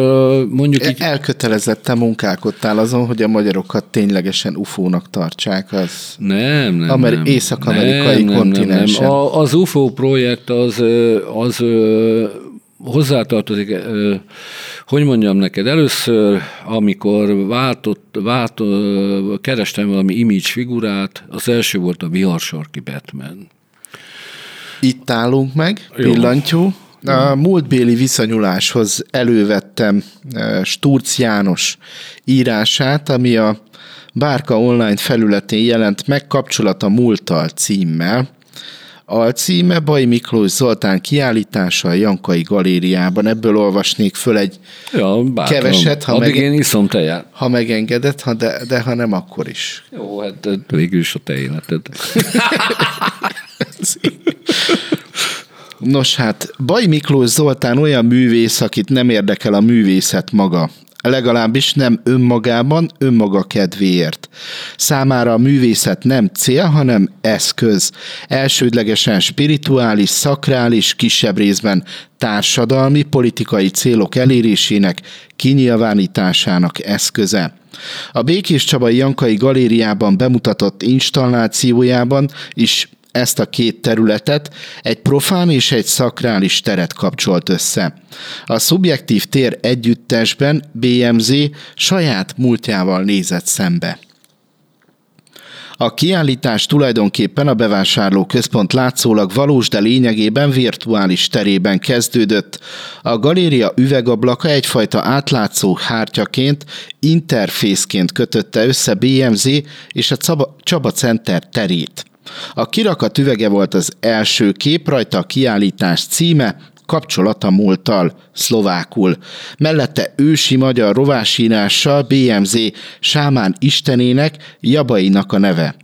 mondjuk így... Elkötelezetten munkálkodtál azon, hogy a magyarokat ténylegesen ufónak tartsák az nem, nem, Ameri- nem. észak-amerikai nem, kontinensen. Nem, nem. A, az UFO projekt az, az hozzátartozik, hogy mondjam neked, először, amikor váltott, váltott, kerestem valami image figurát, az első volt a viharsarki Batman. Itt állunk meg, pillantyú. A múltbéli viszonyuláshoz elővettem e, Sturc János írását, ami a Bárka online felületén jelent meg kapcsolat a múlttal címmel. Alcíme Baj Miklós Zoltán kiállítása a Jankai Galériában. Ebből olvasnék föl egy ja, keveset, ha, meg, én iszom teját. ha megengedett, ha de, de ha nem, akkor is. Jó, hát végül is a te életed. *laughs* *laughs* Nos hát, Baj Miklós Zoltán olyan művész, akit nem érdekel a művészet maga. Legalábbis nem önmagában, önmaga kedvéért. Számára a művészet nem cél, hanem eszköz. Elsődlegesen spirituális, szakrális, kisebb részben társadalmi, politikai célok elérésének, kinyilvánításának eszköze. A Békés Csabai Jankai Galériában bemutatott installációjában is ezt a két területet egy profán és egy szakrális teret kapcsolt össze. A szubjektív tér együttesben BMZ saját múltjával nézett szembe. A kiállítás tulajdonképpen a bevásárló központ látszólag valós, de lényegében virtuális terében kezdődött. A galéria üvegablaka egyfajta átlátszó hártyaként, interfészként kötötte össze BMZ és a Csaba Center terét. A kirakat üvege volt az első kép, rajta a kiállítás címe, kapcsolata múlttal, szlovákul. Mellette ősi magyar rovásírással BMZ sámán istenének, Jabainak a neve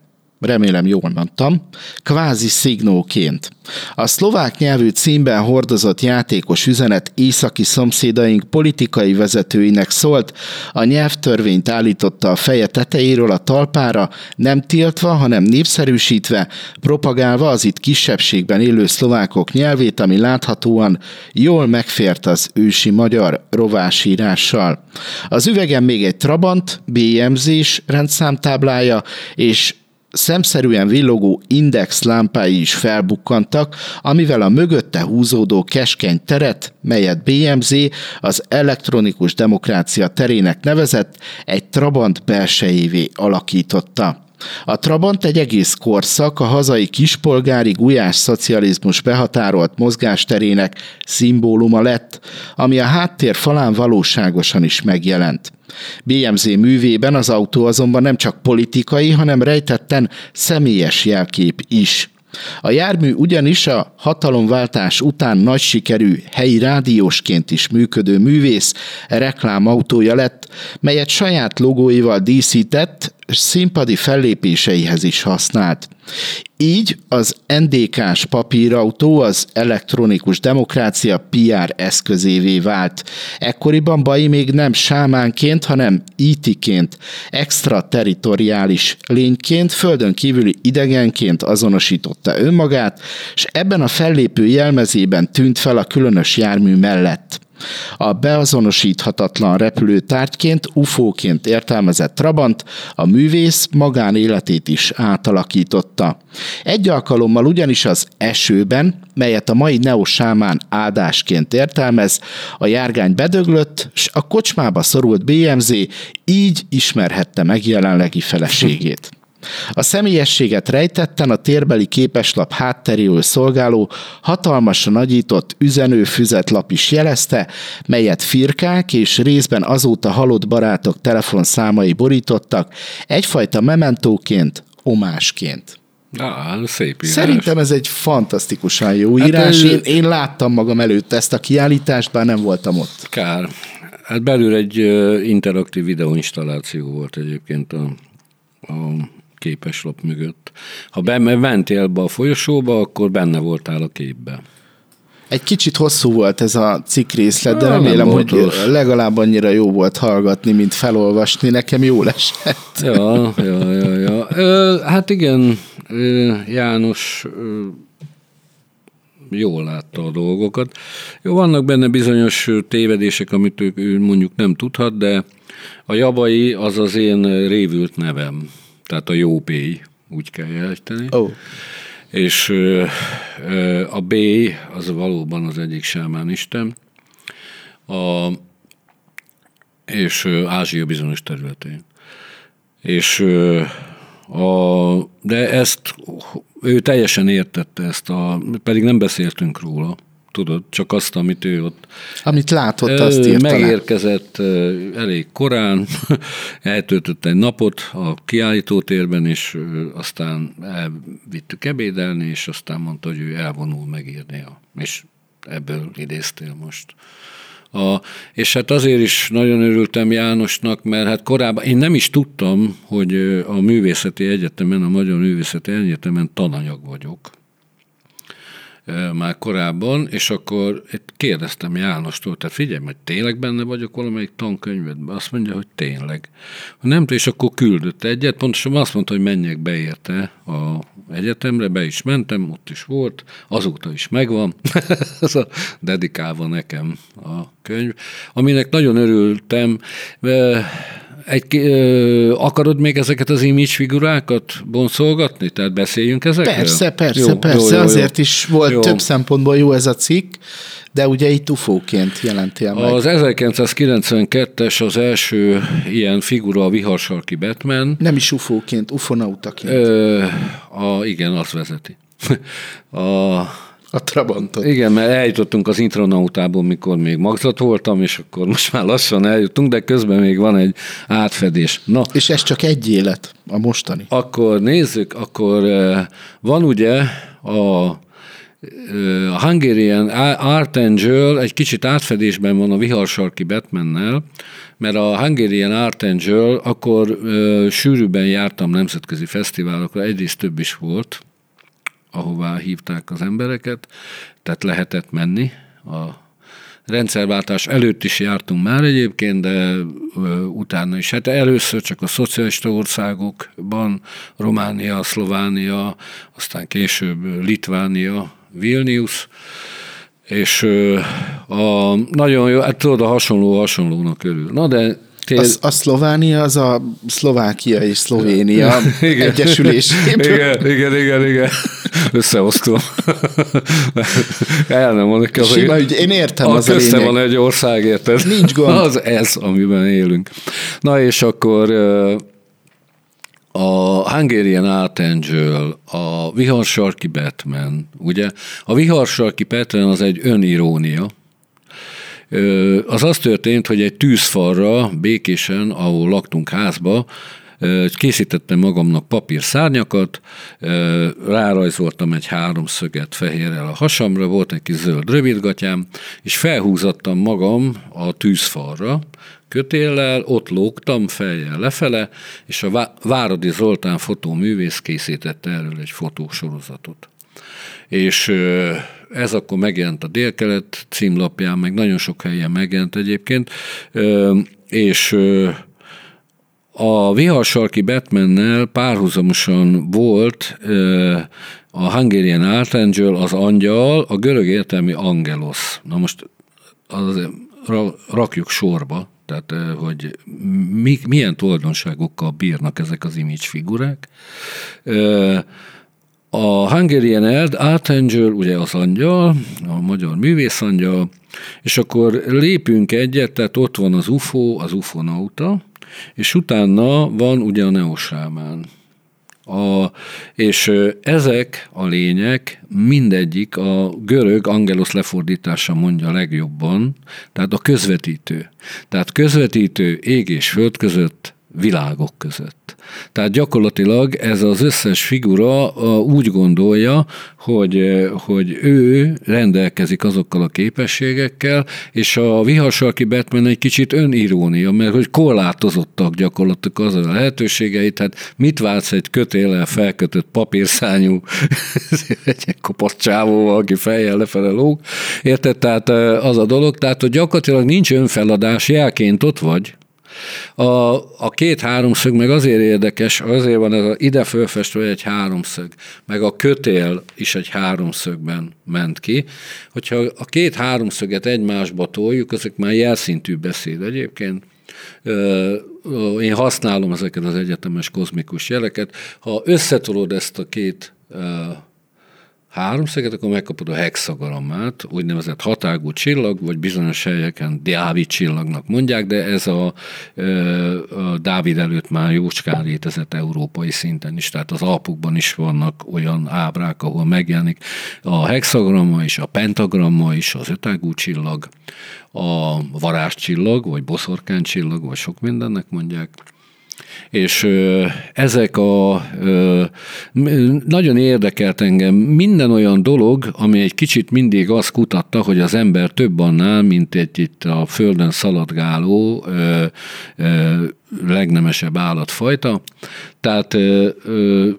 remélem jól mondtam, kvázi szignóként. A szlovák nyelvű címben hordozott játékos üzenet északi szomszédaink politikai vezetőinek szólt, a nyelvtörvényt állította a feje tetejéről a talpára, nem tiltva, hanem népszerűsítve, propagálva az itt kisebbségben élő szlovákok nyelvét, ami láthatóan jól megfért az ősi magyar rovásírással. Az üvegen még egy Trabant, BMZ-s rendszámtáblája és szemszerűen villogó index lámpái is felbukkantak, amivel a mögötte húzódó keskeny teret, melyet BMZ az elektronikus demokrácia terének nevezett, egy Trabant belsejévé alakította. A Trabant egy egész korszak a hazai kispolgári gulyás szocializmus behatárolt mozgásterének szimbóluma lett, ami a háttér falán valóságosan is megjelent. BMZ művében az autó azonban nem csak politikai, hanem rejtetten személyes jelkép is. A jármű ugyanis a hatalomváltás után nagy sikerű helyi rádiósként is működő művész reklámautója lett, melyet saját logóival díszített, színpadi fellépéseihez is használt. Így az NDK-s papírautó az elektronikus demokrácia PR eszközévé vált. Ekkoriban Bai még nem sámánként, hanem ítiként, extraterritoriális lényként, földön kívüli idegenként azonosította önmagát, és ebben a fellépő jelmezében tűnt fel a különös jármű mellett. A beazonosíthatatlan repülő tárgyként, ufóként értelmezett Trabant a művész magánéletét is átalakította. Egy alkalommal ugyanis az esőben, melyet a mai neosámán áldásként értelmez, a járgány bedöglött, s a kocsmába szorult BMZ így ismerhette meg jelenlegi feleségét. A személyességet rejtetten a térbeli képeslap hátteréül szolgáló, hatalmasan nagyított üzenőfüzetlap is jelezte, melyet firkák és részben azóta halott barátok telefonszámai borítottak, egyfajta mementóként, omásként. Á, szép írás. Szerintem ez egy fantasztikusan jó írás. Hát, én, én láttam magam előtt ezt a kiállítást, bár nem voltam ott. Kár. Hát belül egy interaktív videóinstalláció volt egyébként a, a képeslap mögött. Ha mentél be a folyosóba, akkor benne voltál a képbe. Egy kicsit hosszú volt ez a cikk részlet, de remélem, nem hogy rossz. legalább annyira jó volt hallgatni, mint felolvasni. Nekem jó esett. Ja, ja, ja. ja. Ö, hát igen, János jól látta a dolgokat. Jó, vannak benne bizonyos tévedések, amit ő mondjuk nem tudhat, de a Jabai az az én révült nevem tehát a jó B, úgy kell jelenteni. Oh. És a B az valóban az egyik sámán isten, a, és Ázsia bizonyos területén. És a, de ezt ő teljesen értette ezt, a, pedig nem beszéltünk róla tudod, csak azt, amit ő ott... Amit látott, azt írta Megérkezett elég korán, *laughs* eltöltött egy napot a kiállítótérben, és aztán elvittük ebédelni, és aztán mondta, hogy ő elvonul megírni. És ebből idéztél most. A, és hát azért is nagyon örültem Jánosnak, mert hát korábban én nem is tudtam, hogy a művészeti egyetemen, a Magyar Művészeti Egyetemen tananyag vagyok már korábban, és akkor kérdeztem Jánostól, tehát figyelj, hogy tényleg benne vagyok valamelyik tankönyvedben? Azt mondja, hogy tényleg. Nem és akkor küldött egyet, pontosan azt mondta, hogy menjek be érte a egyetemre, be is mentem, ott is volt, azóta is megvan, *laughs* ez a dedikálva nekem a könyv, aminek nagyon örültem, egy, ö, akarod még ezeket az image figurákat bonszolgatni? Tehát beszéljünk ezekről? Persze, persze, jó, persze. Jó, jó, jó. Azért is volt jó. több szempontból jó ez a cikk, de ugye itt ufóként jelentél meg. Az 1992-es az első ilyen figura a viharsarki Batman. Nem is ufóként, ufonautaként. Ö, a, igen, azt vezeti. *laughs* a, a Trabantot. Igen, mert eljutottunk az intronautából, mikor még magzat voltam, és akkor most már lassan eljutunk, de közben még van egy átfedés. Na, és ez csak egy élet, a mostani. Akkor nézzük, akkor van ugye a a Hungarian Art Angel egy kicsit átfedésben van a viharsarki Batmannel, mert a Hungarian Art Angel akkor ö, sűrűbben jártam nemzetközi fesztiválokra, egyrészt több is volt, ahová hívták az embereket, tehát lehetett menni. A rendszerváltás előtt is jártunk már egyébként, de utána is. Hát először csak a szocialista országokban, Románia, Szlovánia, aztán később Litvánia, Vilnius, és a, nagyon jó, hát tudod, a hasonló hasonlónak örül. Na de Tél... A, a Szlovánia az a Szlovákia és Szlovénia igen. *laughs* egyesülés. Igen, igen, igen, igen. Összehoztam. El nem mondok. Az, Sima, hogy én értem az a lényeg. van egy ország, érted? Nincs gond. *laughs* Az ez, amiben élünk. Na és akkor a Hungarian Archangel, a Viharsarki Batman, ugye? A Viharsarki Batman az egy önirónia, az az történt, hogy egy tűzfalra békésen, ahol laktunk házba, készítettem magamnak papír szárnyakat, rárajzoltam egy háromszöget fehérrel a hasamra, volt egy kis zöld rövidgatyám, és felhúzattam magam a tűzfalra, kötéllel, ott lógtam fejjel lefele, és a Váradi Zoltán fotóművész készítette erről egy fotósorozatot. És ez akkor megjelent a Délkelet címlapján, meg nagyon sok helyen megjelent egyébként, és a viharsarki Batmannel párhuzamosan volt a Hungarian Archangel, az angyal, a görög értelmi angelos. Na most az, rakjuk sorba, tehát hogy mi, milyen tulajdonságokkal bírnak ezek az image figurák. A Hungarian Archangel, ugye az angyal, a magyar művészangyal, és akkor lépünk egyet, tehát ott van az UFO, az ufonauta, és utána van ugye a neosámán. A, és ezek a lények mindegyik a görög angelos lefordítása mondja legjobban, tehát a közvetítő. Tehát közvetítő ég és föld között, világok között. Tehát gyakorlatilag ez az összes figura úgy gondolja, hogy, hogy ő rendelkezik azokkal a képességekkel, és a viharsarki Batman egy kicsit önirónia, mert hogy korlátozottak gyakorlatilag az a lehetőségeit, hát mit vársz egy kötéllel felkötött papírszányú *laughs* egy kopasz csávóval, aki fejjel lefele lóg, érted? Tehát az a dolog, tehát hogy gyakorlatilag nincs önfeladás, jelként ott vagy, a, a két háromszög meg azért érdekes, azért van ez a, ide fölfestve egy háromszög, meg a kötél is egy háromszögben ment ki. Hogyha a két háromszöget egymásba toljuk, ezek már jelszintű beszéd egyébként, én használom ezeket az egyetemes kozmikus jeleket. Ha összetolod ezt a két háromszeget, akkor megkapod a hexagrammát, úgynevezett hatágú csillag, vagy bizonyos helyeken Dávid csillagnak mondják, de ez a, a Dávid előtt már jócskán létezett európai szinten is, tehát az Alpukban is vannak olyan ábrák, ahol megjelenik a hexagramma és a pentagramma is, az ötágú csillag, a varázscsillag, vagy boszorkáncsillag, vagy sok mindennek mondják, és ezek a nagyon érdekelt engem minden olyan dolog, ami egy kicsit mindig azt kutatta, hogy az ember több annál, mint egy itt a földön szaladgáló legnemesebb állatfajta. Tehát ö,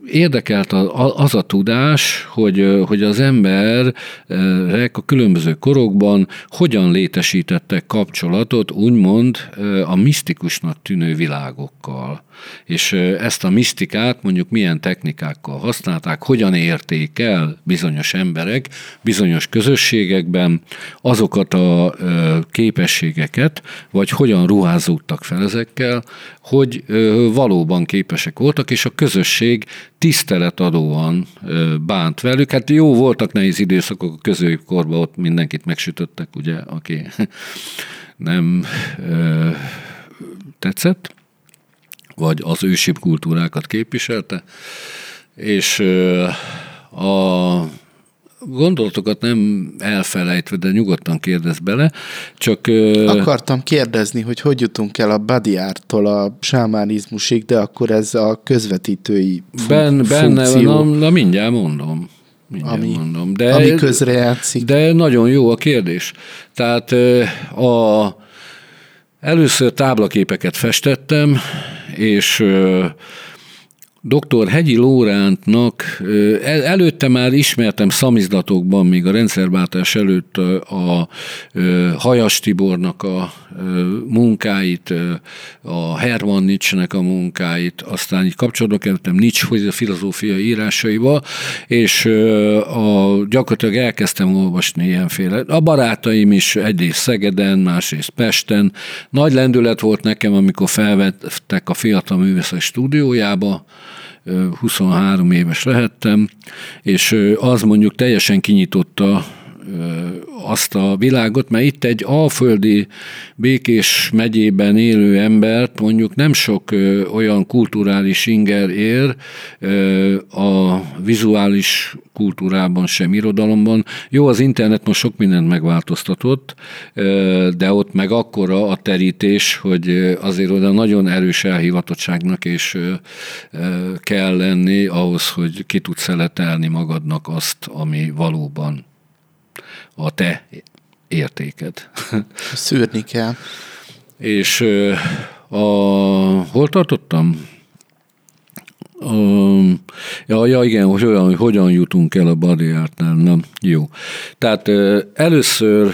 érdekelt az a tudás, hogy, hogy az emberek a különböző korokban hogyan létesítettek kapcsolatot, úgymond a misztikusnak tűnő világokkal. És ezt a misztikát mondjuk milyen technikákkal használták, hogyan érték el bizonyos emberek, bizonyos közösségekben azokat a képességeket, vagy hogyan ruházódtak fel ezekkel, hogy valóban képesek voltak, és a közösség tiszteletadóan bánt velük. Hát jó, voltak nehéz időszakok a középkorban, ott mindenkit megsütöttek, ugye, aki *laughs* nem tetszett, vagy az ősi kultúrákat képviselte, és a gondolatokat nem elfelejtve, de nyugodtan kérdez bele, csak... Akartam kérdezni, hogy hogy jutunk el a Badiártól a sámánizmusig, de akkor ez a közvetítői ben, Benne van, na, na mindjárt mondom. Mindjárt ami, mondom. De, ami közre játszik. De nagyon jó a kérdés. Tehát a, először táblaképeket festettem, és Dr. Hegyi Lórántnak előtte már ismertem szamizdatokban, még a rendszerváltás előtt a Hajas Tibornak a munkáit, a Herman Nietzsche-nek a munkáit, aztán így kapcsolatba kerültem Nietzsche a filozófia írásaival, és a, gyakorlatilag elkezdtem olvasni ilyenféle. A barátaim is egyrészt Szegeden, másrészt Pesten. Nagy lendület volt nekem, amikor felvettek a fiatal művészek stúdiójába, 23 éves lehettem, és az mondjuk teljesen kinyitotta azt a világot, mert itt egy alföldi békés megyében élő embert mondjuk nem sok olyan kulturális inger ér a vizuális kultúrában sem, irodalomban. Jó, az internet most sok mindent megváltoztatott, de ott meg akkora a terítés, hogy azért oda nagyon erős elhivatottságnak és kell lenni ahhoz, hogy ki tudsz szeletelni magadnak azt, ami valóban a te értéked. *laughs* Szűrni kell. És a, hol tartottam? A, ja, ja, igen, hogy olyan, hogyan jutunk el a body artnál. Na, jó. Tehát először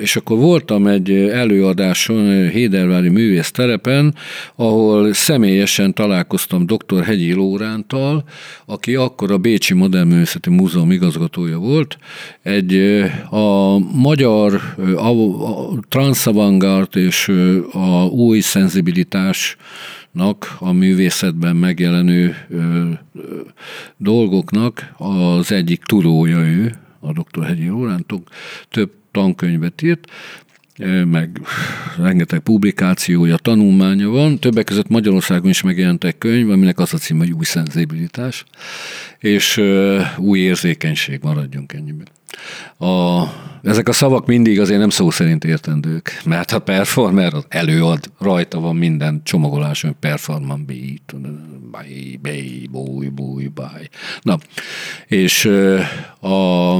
és akkor voltam egy előadáson Hédervári művész terepen, ahol személyesen találkoztam dr. Hegyi Lórántal, aki akkor a Bécsi Modern Művészeti Múzeum igazgatója volt. Egy a magyar a, a transzavangard és a új szenzibilitás a művészetben megjelenő ö, ö, dolgoknak az egyik tudója ő, a dr. Hegyi Lórántok, több tankönyvet írt, meg rengeteg publikációja, tanulmánya van, többek között Magyarországon is megjelent egy könyv, aminek az a cím, hogy új szenzibilitás, és új érzékenység, maradjunk ennyiben. A, ezek a szavak mindig azért nem szó szerint értendők, mert a performer az előad, rajta van minden csomagoláson, performan beat, báj, báj, búj, búj, báj. Na, és a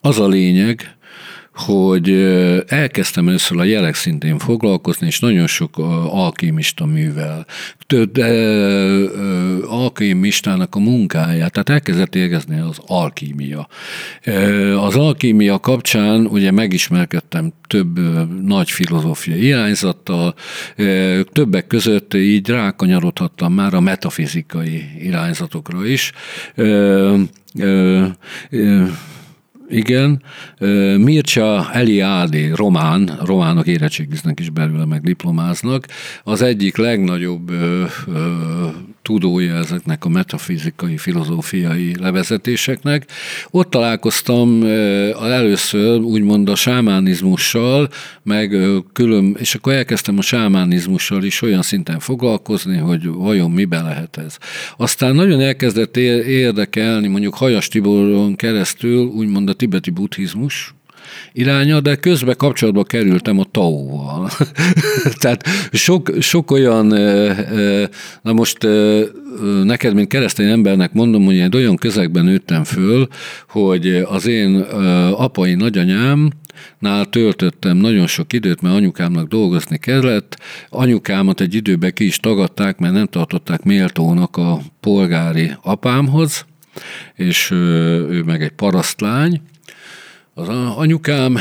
az a lényeg, hogy elkezdtem először a jelek szintén foglalkozni, és nagyon sok alkimista művel, több alkimistának a munkáját, tehát elkezdett érezni az alkímia. Az alkímia kapcsán ugye megismerkedtem több nagy filozófiai irányzattal, többek között így rákanyarodhattam már a metafizikai irányzatokra is igen. Mircea Eliade, román, románok érettségiznek is belőle, meg diplomáznak, az egyik legnagyobb tudója ezeknek a metafizikai, filozófiai levezetéseknek. Ott találkoztam először úgymond a sámánizmussal, meg külön, és akkor elkezdtem a sámánizmussal is olyan szinten foglalkozni, hogy vajon miben lehet ez. Aztán nagyon elkezdett érdekelni, mondjuk Hajas Tiboron keresztül, úgymond a tibeti buddhizmus, iránya, de közben kapcsolatba kerültem a Tao-val. *laughs* Tehát sok, sok olyan, na most neked, mint keresztény embernek mondom, hogy egy olyan közegben nőttem föl, hogy az én apai nagyanyám, Nál töltöttem nagyon sok időt, mert anyukámnak dolgozni kellett. Anyukámat egy időben ki is tagadták, mert nem tartották méltónak a polgári apámhoz, és ő meg egy parasztlány, az anyukám,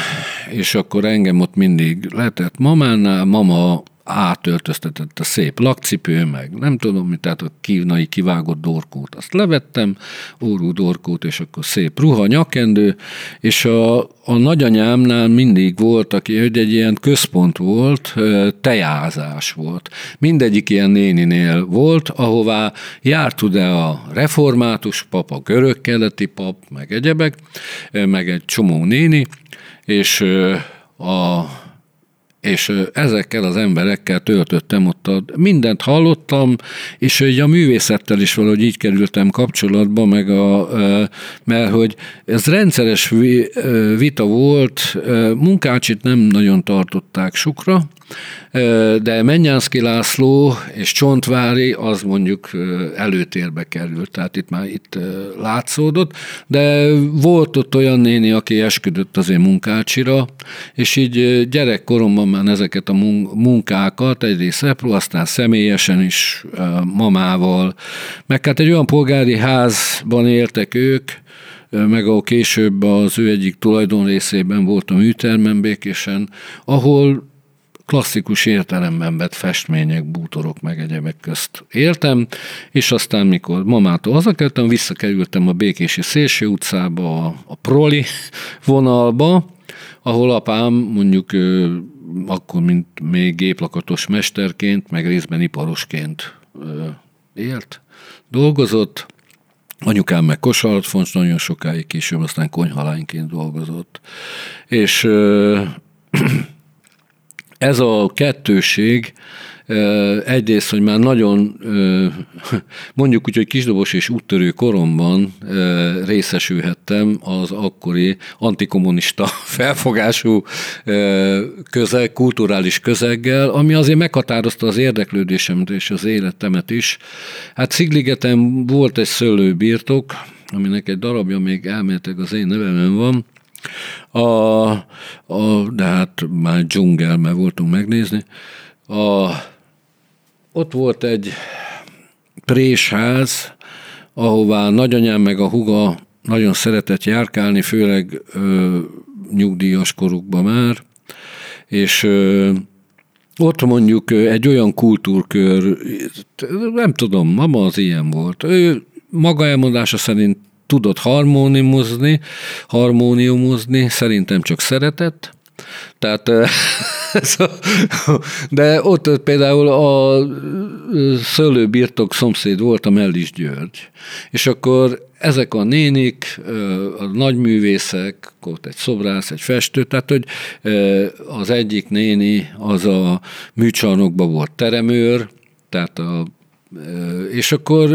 és akkor engem ott mindig letett mamánál, mama átöltöztetett a szép lakcipő, meg nem tudom mi, tehát a kínai kivágott dorkót, azt levettem, órú dorkót, és akkor szép ruha, nyakendő, és a, a nagyanyámnál mindig volt, aki, hogy egy ilyen központ volt, tejázás volt. Mindegyik ilyen néninél volt, ahová járt ugye a református pap, a görög-keleti pap, meg egyebek, meg egy csomó néni, és a és ezekkel az emberekkel töltöttem ott, a, mindent hallottam, és ugye a művészettel is valahogy így kerültem kapcsolatba, meg a, mert hogy ez rendszeres vita volt, munkácsit nem nagyon tartották sokra, de Mennyánszki László és Csontvári az mondjuk előtérbe került, tehát itt már itt látszódott, de volt ott olyan néni, aki esküdött az én munkácsira, és így gyerekkoromban már ezeket a munkákat egyrészt repro, aztán személyesen is mamával, meg hát egy olyan polgári házban éltek ők, meg ahol később az ő egyik tulajdonrészében volt a műtermen békésen, ahol klasszikus értelemben vett festmények, bútorok, meg egyebek közt éltem, és aztán mikor mamától hazakerültem, visszakerültem a Békési Szélső utcába, a, a Proli vonalba, ahol apám mondjuk akkor, mint még géplakatos mesterként, meg részben iparosként élt, dolgozott, Anyukám meg kosaratonc nagyon sokáig később, aztán konyhalányként dolgozott. És ez a kettőség egyrészt, hogy már nagyon mondjuk úgy, hogy kisdobos és úttörő koromban részesülhettem az akkori antikommunista *laughs* felfogású közeg, kulturális közeggel, ami azért meghatározta az érdeklődésemet és az életemet is. Hát Szigligeten volt egy szőlőbirtok, aminek egy darabja még elméletek az én nevemen van, a, a, de hát már dzsungelme voltunk megnézni. A, ott volt egy présház, ahová nagyanyám meg a huga nagyon szeretett járkálni, főleg ö, nyugdíjas korukban már, és ö, ott mondjuk egy olyan kultúrkör, nem tudom, mama az ilyen volt. Ő maga elmondása szerint tudott harmóniumozni, harmóniumozni, szerintem csak szeretett, tehát, *laughs* de ott például a szőlőbirtok szomszéd volt a Mellis György. És akkor ezek a nénik, a nagyművészek, ott egy szobrász, egy festő, tehát hogy az egyik néni az a műcsarnokban volt teremőr, tehát a és akkor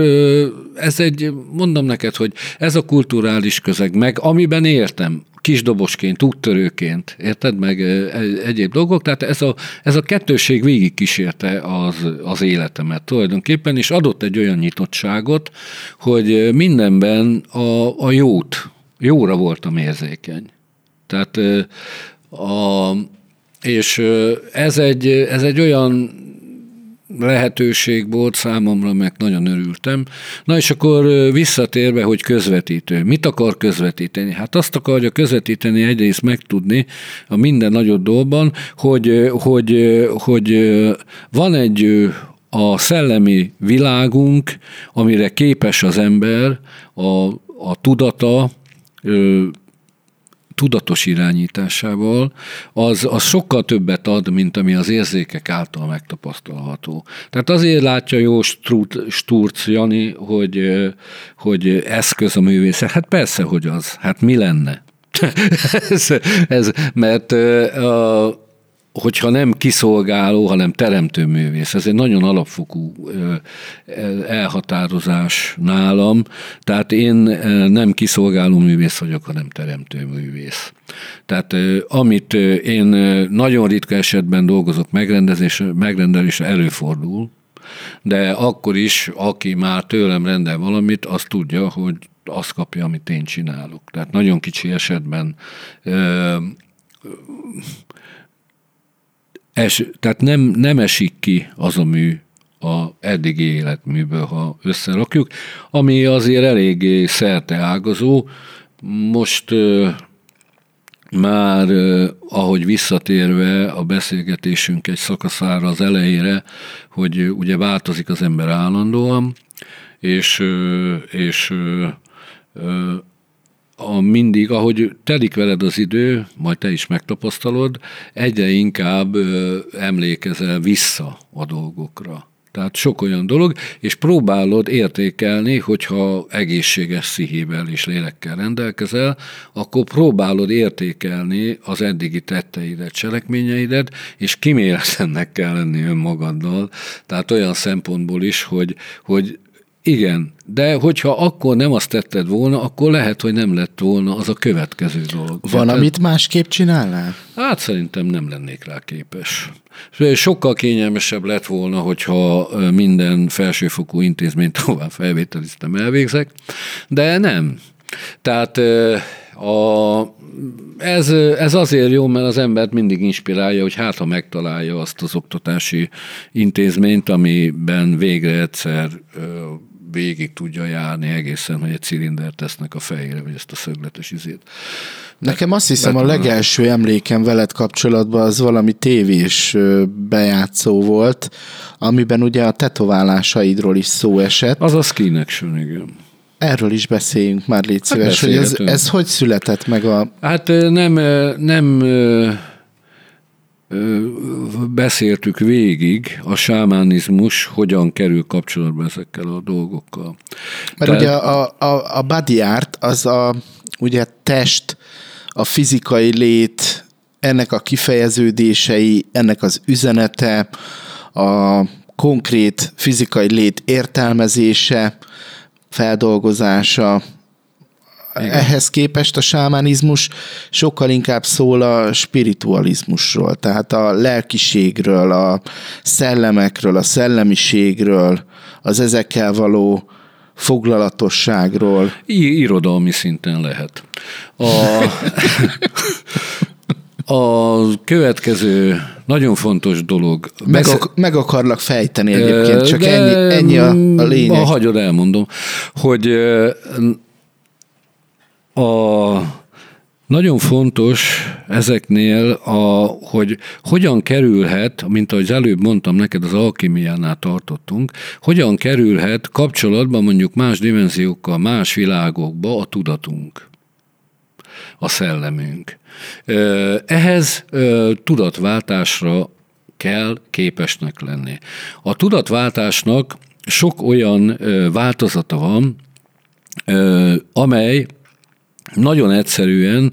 ez egy, mondom neked, hogy ez a kulturális közeg, meg amiben éltem, kisdobosként, úttörőként, érted meg egyéb dolgok, tehát ez a, ez a kettőség végig kísérte az, az életemet tulajdonképpen, és adott egy olyan nyitottságot, hogy mindenben a, a jót, jóra voltam érzékeny. Tehát a, és ez egy, ez egy olyan lehetőség volt számomra, meg nagyon örültem. Na és akkor visszatérve, hogy közvetítő. Mit akar közvetíteni? Hát azt akarja közvetíteni egyrészt megtudni a minden nagyobb dolgban, hogy, hogy, hogy van egy a szellemi világunk, amire képes az ember, a, a tudata, tudatos irányításával, az, az sokkal többet ad, mint ami az érzékek által megtapasztalható. Tehát azért látja jó Sturc Jani, hogy, hogy eszköz a művészet. Hát persze, hogy az. Hát mi lenne? *laughs* ez, ez, mert a, hogyha nem kiszolgáló, hanem teremtő művész. Ez egy nagyon alapfokú elhatározás nálam. Tehát én nem kiszolgáló művész vagyok, hanem teremtő művész. Tehát amit én nagyon ritka esetben dolgozok megrendezés, megrendelésre előfordul, de akkor is, aki már tőlem rendel valamit, az tudja, hogy azt kapja, amit én csinálok. Tehát nagyon kicsi esetben es, tehát nem, nem esik ki az a mű a eddigi életműből, ha összerakjuk, ami azért eléggé szerte ágazó. Most már, ahogy visszatérve a beszélgetésünk egy szakaszára az elejére, hogy ugye változik az ember állandóan, és, és a mindig, ahogy telik veled az idő, majd te is megtapasztalod, egyre inkább emlékezel vissza a dolgokra. Tehát sok olyan dolog, és próbálod értékelni, hogyha egészséges szihével és lélekkel rendelkezel, akkor próbálod értékelni az eddigi tetteidet, cselekményeidet, és kiméletennek kell lenni önmagaddal. Tehát olyan szempontból is, hogy, hogy igen, de hogyha akkor nem azt tetted volna, akkor lehet, hogy nem lett volna az a következő dolog. Van, Tehát, amit másképp csinálnál? Hát szerintem nem lennék rá képes. Sokkal kényelmesebb lett volna, hogyha minden felsőfokú intézményt *laughs* tovább felvételiztem, elvégzek, de nem. Tehát a, ez, ez azért jó, mert az embert mindig inspirálja, hogy hát ha megtalálja azt az oktatási intézményt, amiben végre egyszer végig tudja járni egészen, hogy egy cilinder tesznek a fejére, vagy ezt a szögletes izét. Nekem azt hiszem, a legelső emlékem veled kapcsolatban az valami tévés bejátszó volt, amiben ugye a tetoválásaidról is szó esett. Az a Skin Action, igen. Erről is beszéljünk már, légy hát szíves, hogy ez, ez hogy született meg a... Hát nem, nem beszéltük végig a sámánizmus hogyan kerül kapcsolatba ezekkel a dolgokkal. Mert Tehát... ugye a, a, a body art az a ugye test, a fizikai lét, ennek a kifejeződései, ennek az üzenete, a konkrét fizikai lét értelmezése, feldolgozása, igen. Ehhez képest a sámánizmus sokkal inkább szól a spiritualizmusról, tehát a lelkiségről, a szellemekről, a szellemiségről, az ezekkel való foglalatosságról. I- irodalmi szinten lehet. A, a következő nagyon fontos dolog. Meg, ak- meg akarlak fejteni egyébként, csak ennyi, ennyi a, a lényeg. Ha hagyod, elmondom, hogy a nagyon fontos ezeknél, a, hogy hogyan kerülhet, mint ahogy előbb mondtam neked, az alkimiánál tartottunk, hogyan kerülhet kapcsolatban mondjuk más dimenziókkal, más világokba a tudatunk, a szellemünk. Ehhez tudatváltásra kell képesnek lenni. A tudatváltásnak sok olyan változata van, amely nagyon egyszerűen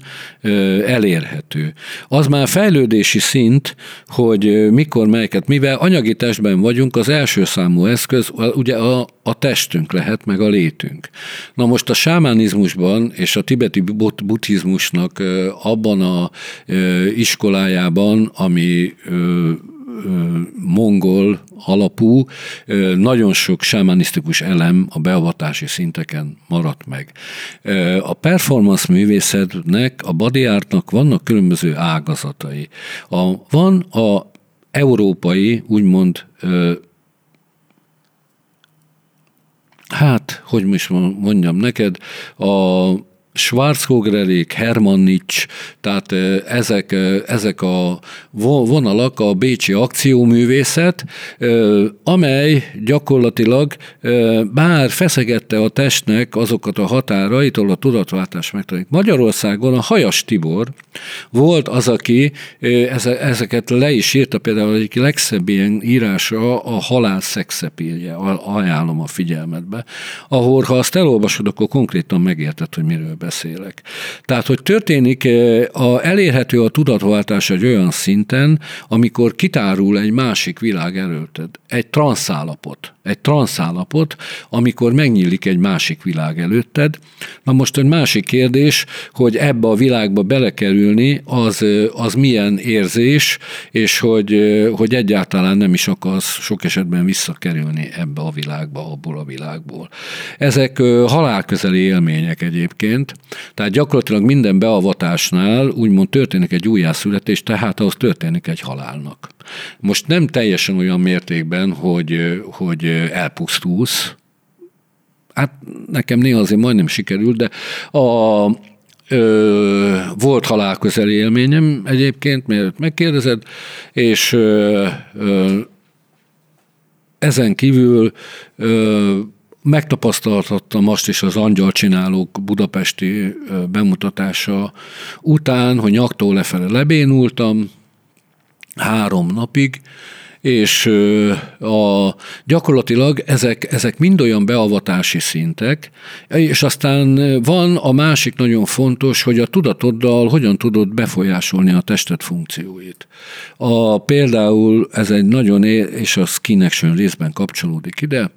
elérhető. Az már fejlődési szint, hogy mikor melyeket, mivel anyagi testben vagyunk, az első számú eszköz ugye a, a testünk lehet, meg a létünk. Na most a sámánizmusban és a tibeti buddhizmusnak abban a iskolájában, ami mongol alapú, nagyon sok sámanisztikus elem a beavatási szinteken maradt meg. A performance művészetnek, a body artnak vannak különböző ágazatai. A, van a európai, úgymond hát, hogy is mondjam neked, a Schwarzkogrelék, Hermannics, tehát ezek, ezek a vonalak a bécsi akcióművészet, amely gyakorlatilag bár feszegette a testnek azokat a határaitól a tudatváltás megtörténik. Magyarországon a Hajas Tibor volt az, aki ezeket le is írta, például egyik legszebb ilyen írása a halál szexepírje, ajánlom a figyelmetbe, ahol ha azt elolvasod, akkor konkrétan megérted, hogy miről beszélek. Tehát, hogy történik, eh, a, elérhető a tudatváltás egy olyan szinten, amikor kitárul egy másik világ előtted, egy transzállapot egy transzállapot, amikor megnyílik egy másik világ előtted. Na most egy másik kérdés, hogy ebbe a világba belekerülni, az, az milyen érzés, és hogy, hogy egyáltalán nem is akarsz sok esetben visszakerülni ebbe a világba, abból a világból. Ezek halálközeli élmények egyébként, tehát gyakorlatilag minden beavatásnál úgymond történik egy újjászületés, tehát ahhoz történik egy halálnak. Most nem teljesen olyan mértékben, hogy, hogy elpusztulsz, hát nekem néha azért majdnem sikerült, de a, ö, volt halálközeli élményem egyébként, mert megkérdezed, és ö, ö, ezen kívül ö, megtapasztalhattam azt is az angyalcsinálók budapesti bemutatása után, hogy nyaktól lefele lebénultam, három napig, és a, gyakorlatilag ezek, ezek mind olyan beavatási szintek, és aztán van a másik nagyon fontos, hogy a tudatoddal hogyan tudod befolyásolni a tested funkcióit. A, például ez egy nagyon, és a skin action részben kapcsolódik ide,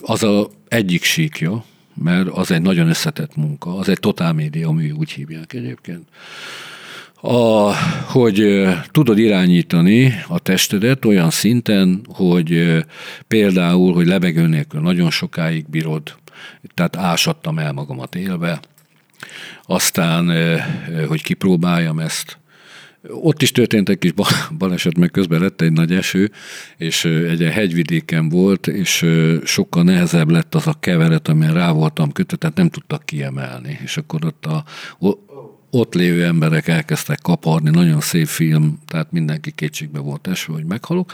az a egyik síkja, mert az egy nagyon összetett munka, az egy totál média mű, úgy hívják egyébként a, hogy tudod irányítani a testedet olyan szinten, hogy például, hogy levegő nélkül nagyon sokáig bírod, tehát ásattam el magamat élve, aztán, hogy kipróbáljam ezt, ott is történt egy kis baleset, meg közben lett egy nagy eső, és egy hegyvidéken volt, és sokkal nehezebb lett az a keveret, amin rá voltam kötve, tehát nem tudtak kiemelni. És akkor ott a, ott lévő emberek elkezdtek kaparni, nagyon szép film, tehát mindenki kétségbe volt esve, hogy meghalok.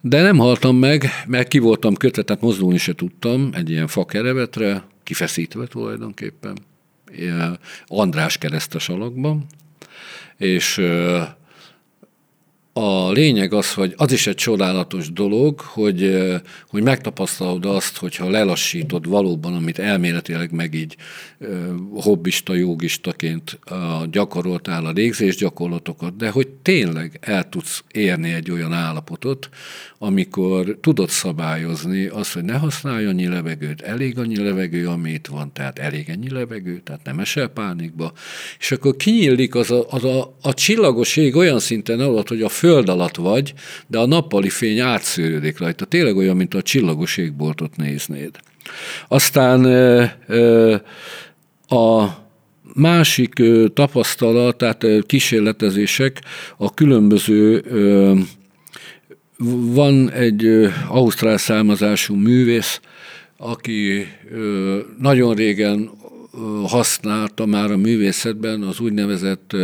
De nem haltam meg, mert ki voltam kötve, tehát mozdulni se tudtam egy ilyen fakerevetre, kifeszítve tulajdonképpen, András keresztes alakban, és a lényeg az, hogy az is egy csodálatos dolog, hogy, hogy megtapasztalod azt, hogyha lelassítod valóban, amit elméletileg meg így hobbista, jogistaként gyakoroltál a légzés gyakorlatokat, de hogy tényleg el tudsz érni egy olyan állapotot, amikor tudod szabályozni azt, hogy ne használj annyi levegőt, elég annyi levegő, amit van, tehát elég ennyi levegő, tehát nem esel pánikba, és akkor kinyílik az a, az a, a csillagos ég olyan szinten alatt, hogy a föld alatt vagy, de a nappali fény átszűrődik rajta. Tényleg olyan, mint a csillagos égboltot néznéd. Aztán a másik tapasztalat, tehát kísérletezések a különböző van egy ausztrál származású művész, aki nagyon régen használta már a művészetben az úgynevezett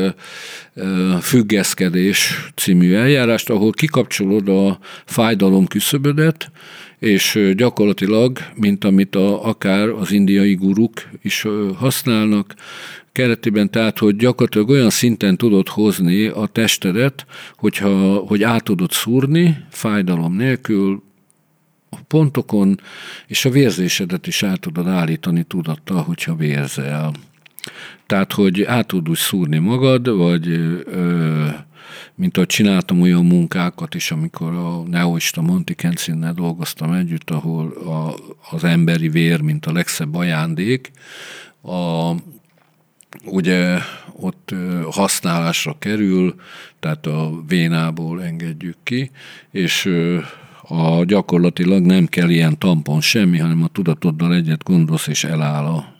függeszkedés című eljárást, ahol kikapcsolod a fájdalom küszöbödet, és gyakorlatilag, mint amit a, akár az indiai guruk is használnak, keretében, tehát, hogy gyakorlatilag olyan szinten tudod hozni a testedet, hogyha, hogy át tudod szúrni fájdalom nélkül, a pontokon, és a vérzésedet is át tudod állítani tudattal, hogyha vérzel. Tehát, hogy át tudod úgy szúrni magad, vagy ö, mint ahogy csináltam olyan munkákat is, amikor a neoista Monty Kensinnel dolgoztam együtt, ahol a, az emberi vér, mint a legszebb ajándék, a, ugye ott használásra kerül, tehát a vénából engedjük ki, és a gyakorlatilag nem kell ilyen tampon semmi, hanem a tudatoddal egyet gondolsz, és eláll a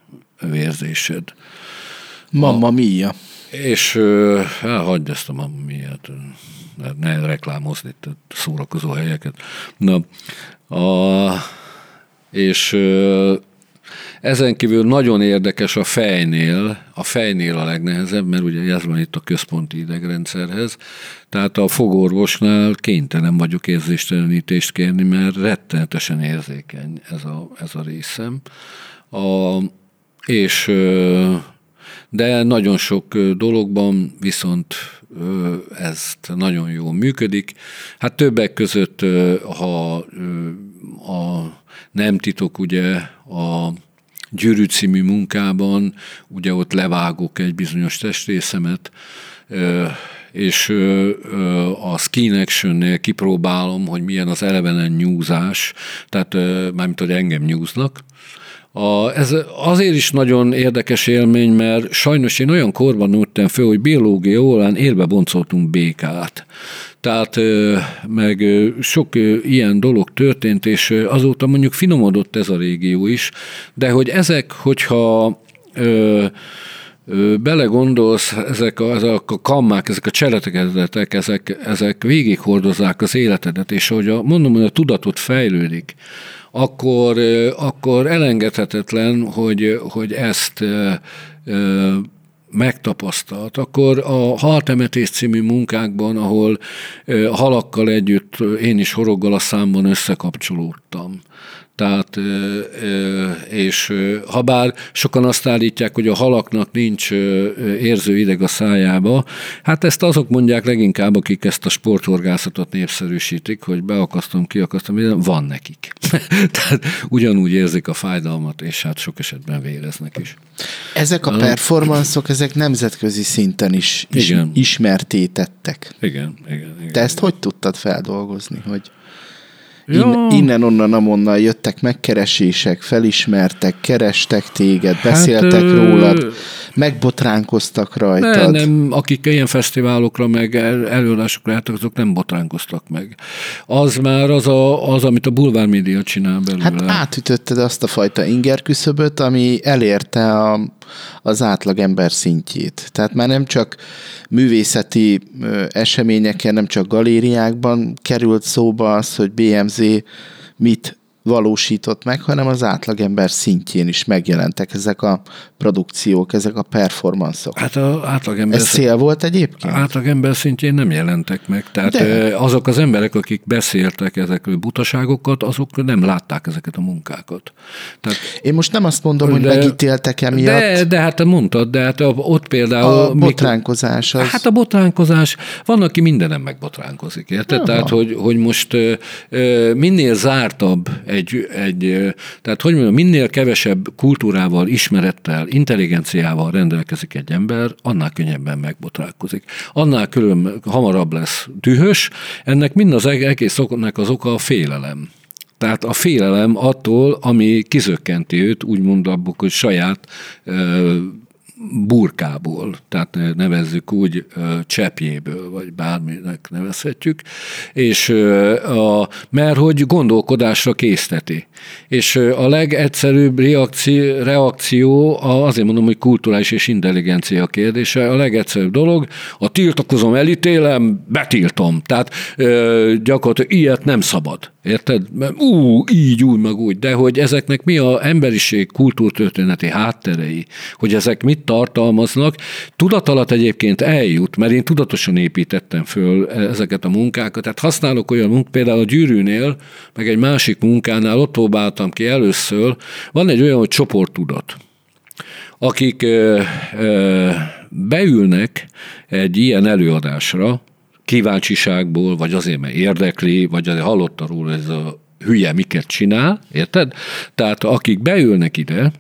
vérzésed. Mamma mia. És hát, hagyd ezt a mamma miát, ne reklámozni itt a szórakozó helyeket. Na, a, és ezen kívül nagyon érdekes a fejnél, a fejnél a legnehezebb, mert ugye ez van itt a központi idegrendszerhez, tehát a fogorvosnál kénytelen vagyok érzéstelenítést kérni, mert rettenetesen érzékeny ez a, ez a részem. A, és de nagyon sok dologban viszont ezt nagyon jól működik. Hát többek között, ha a nem titok, ugye a Gyűrű című munkában, ugye ott levágok egy bizonyos testrészemet, és a skin action kipróbálom, hogy milyen az elevenen nyúzás, tehát mármint, hogy engem nyúznak, a, ez azért is nagyon érdekes élmény, mert sajnos én olyan korban nőttem föl, hogy biológia órán érbe boncoltunk békát. Tehát meg sok ilyen dolog történt, és azóta mondjuk finomodott ez a régió is, de hogy ezek, hogyha belegondolsz, ezek a, ezek a kammák, ezek a cseletekezetek, ezek, ezek végighordozzák az életedet, és hogy a, mondom, hogy a tudatot fejlődik, akkor, akkor elengedhetetlen, hogy, hogy ezt megtapasztalt, akkor a Haltemetés című munkákban, ahol halakkal együtt én is horoggal a számban összekapcsolódtam. Tehát, és ha bár sokan azt állítják, hogy a halaknak nincs érző ideg a szájába, hát ezt azok mondják leginkább, akik ezt a sporthorgászatot népszerűsítik, hogy beakasztom, kiakasztom, van nekik. *laughs* Tehát ugyanúgy érzik a fájdalmat, és hát sok esetben véreznek is. Ezek a performanszok, ezek nemzetközi szinten is, is igen. ismertétettek. Igen, igen, igen. Te ezt igen. hogy tudtad feldolgozni, hogy In, innen, onnan, amonnan jöttek megkeresések, felismertek, kerestek téged, hát, beszéltek hát, rólad, megbotránkoztak rajtad. Nem, nem, akik ilyen fesztiválokra, meg előadásokra jártak, azok nem botránkoztak meg. Az már az, a, az amit a bulvár média csinál belőle. Hát átütötted azt a fajta inger küszöböt, ami elérte a, az átlagember szintjét. Tehát már nem csak művészeti eseményeken, nem csak galériákban került szóba az, hogy BMZ mit valósított meg, hanem az átlagember szintjén is megjelentek ezek a produkciók, ezek a performanszok. Hát az átlagember... Ez szél volt egyébként? Átlagember szintjén nem jelentek meg. Tehát De. azok az emberek, akik beszéltek ezekről butaságokat, azok nem látták ezeket a munkákat. Tehát, Én most nem azt mondom, hogy megítéltek emiatt. De, de hát te mondtad, de hát ott például... A botránkozás az... Hát a botránkozás, van, aki mindenem megbotránkozik, érted? Tehát, hogy, hogy most minél zártabb egy, egy, tehát hogy mondjam, minél kevesebb kultúrával, ismerettel, intelligenciával rendelkezik egy ember, annál könnyebben megbotrálkozik. Annál külön hamarabb lesz dühös, ennek mind az egész oknak az oka a félelem. Tehát a félelem attól, ami kizökkenti őt, úgymond abból, hogy saját burkából, tehát nevezzük úgy cseppjéből, vagy bárminek nevezhetjük, és a, mert hogy gondolkodásra készteti. És a legegyszerűbb reakció, reakció azért mondom, hogy kulturális és intelligencia kérdése, a legegyszerűbb dolog, a tiltakozom, elítélem, betiltom. Tehát gyakorlatilag ilyet nem szabad. Érted? Ú, így, úgy, meg úgy. De hogy ezeknek mi a emberiség kultúrtörténeti hátterei, hogy ezek mit tartalmaznak, tudat alatt egyébként eljut, mert én tudatosan építettem föl ezeket a munkákat. Tehát használok olyan munkát, például a gyűrűnél, meg egy másik munkánál ott próbáltam ki először, van egy olyan, hogy csoporttudat akik ö, ö, beülnek egy ilyen előadásra, kíváncsiságból, vagy azért, mert érdekli, vagy azért hallotta róla ez a hülye miket csinál, érted? Tehát akik beülnek ide,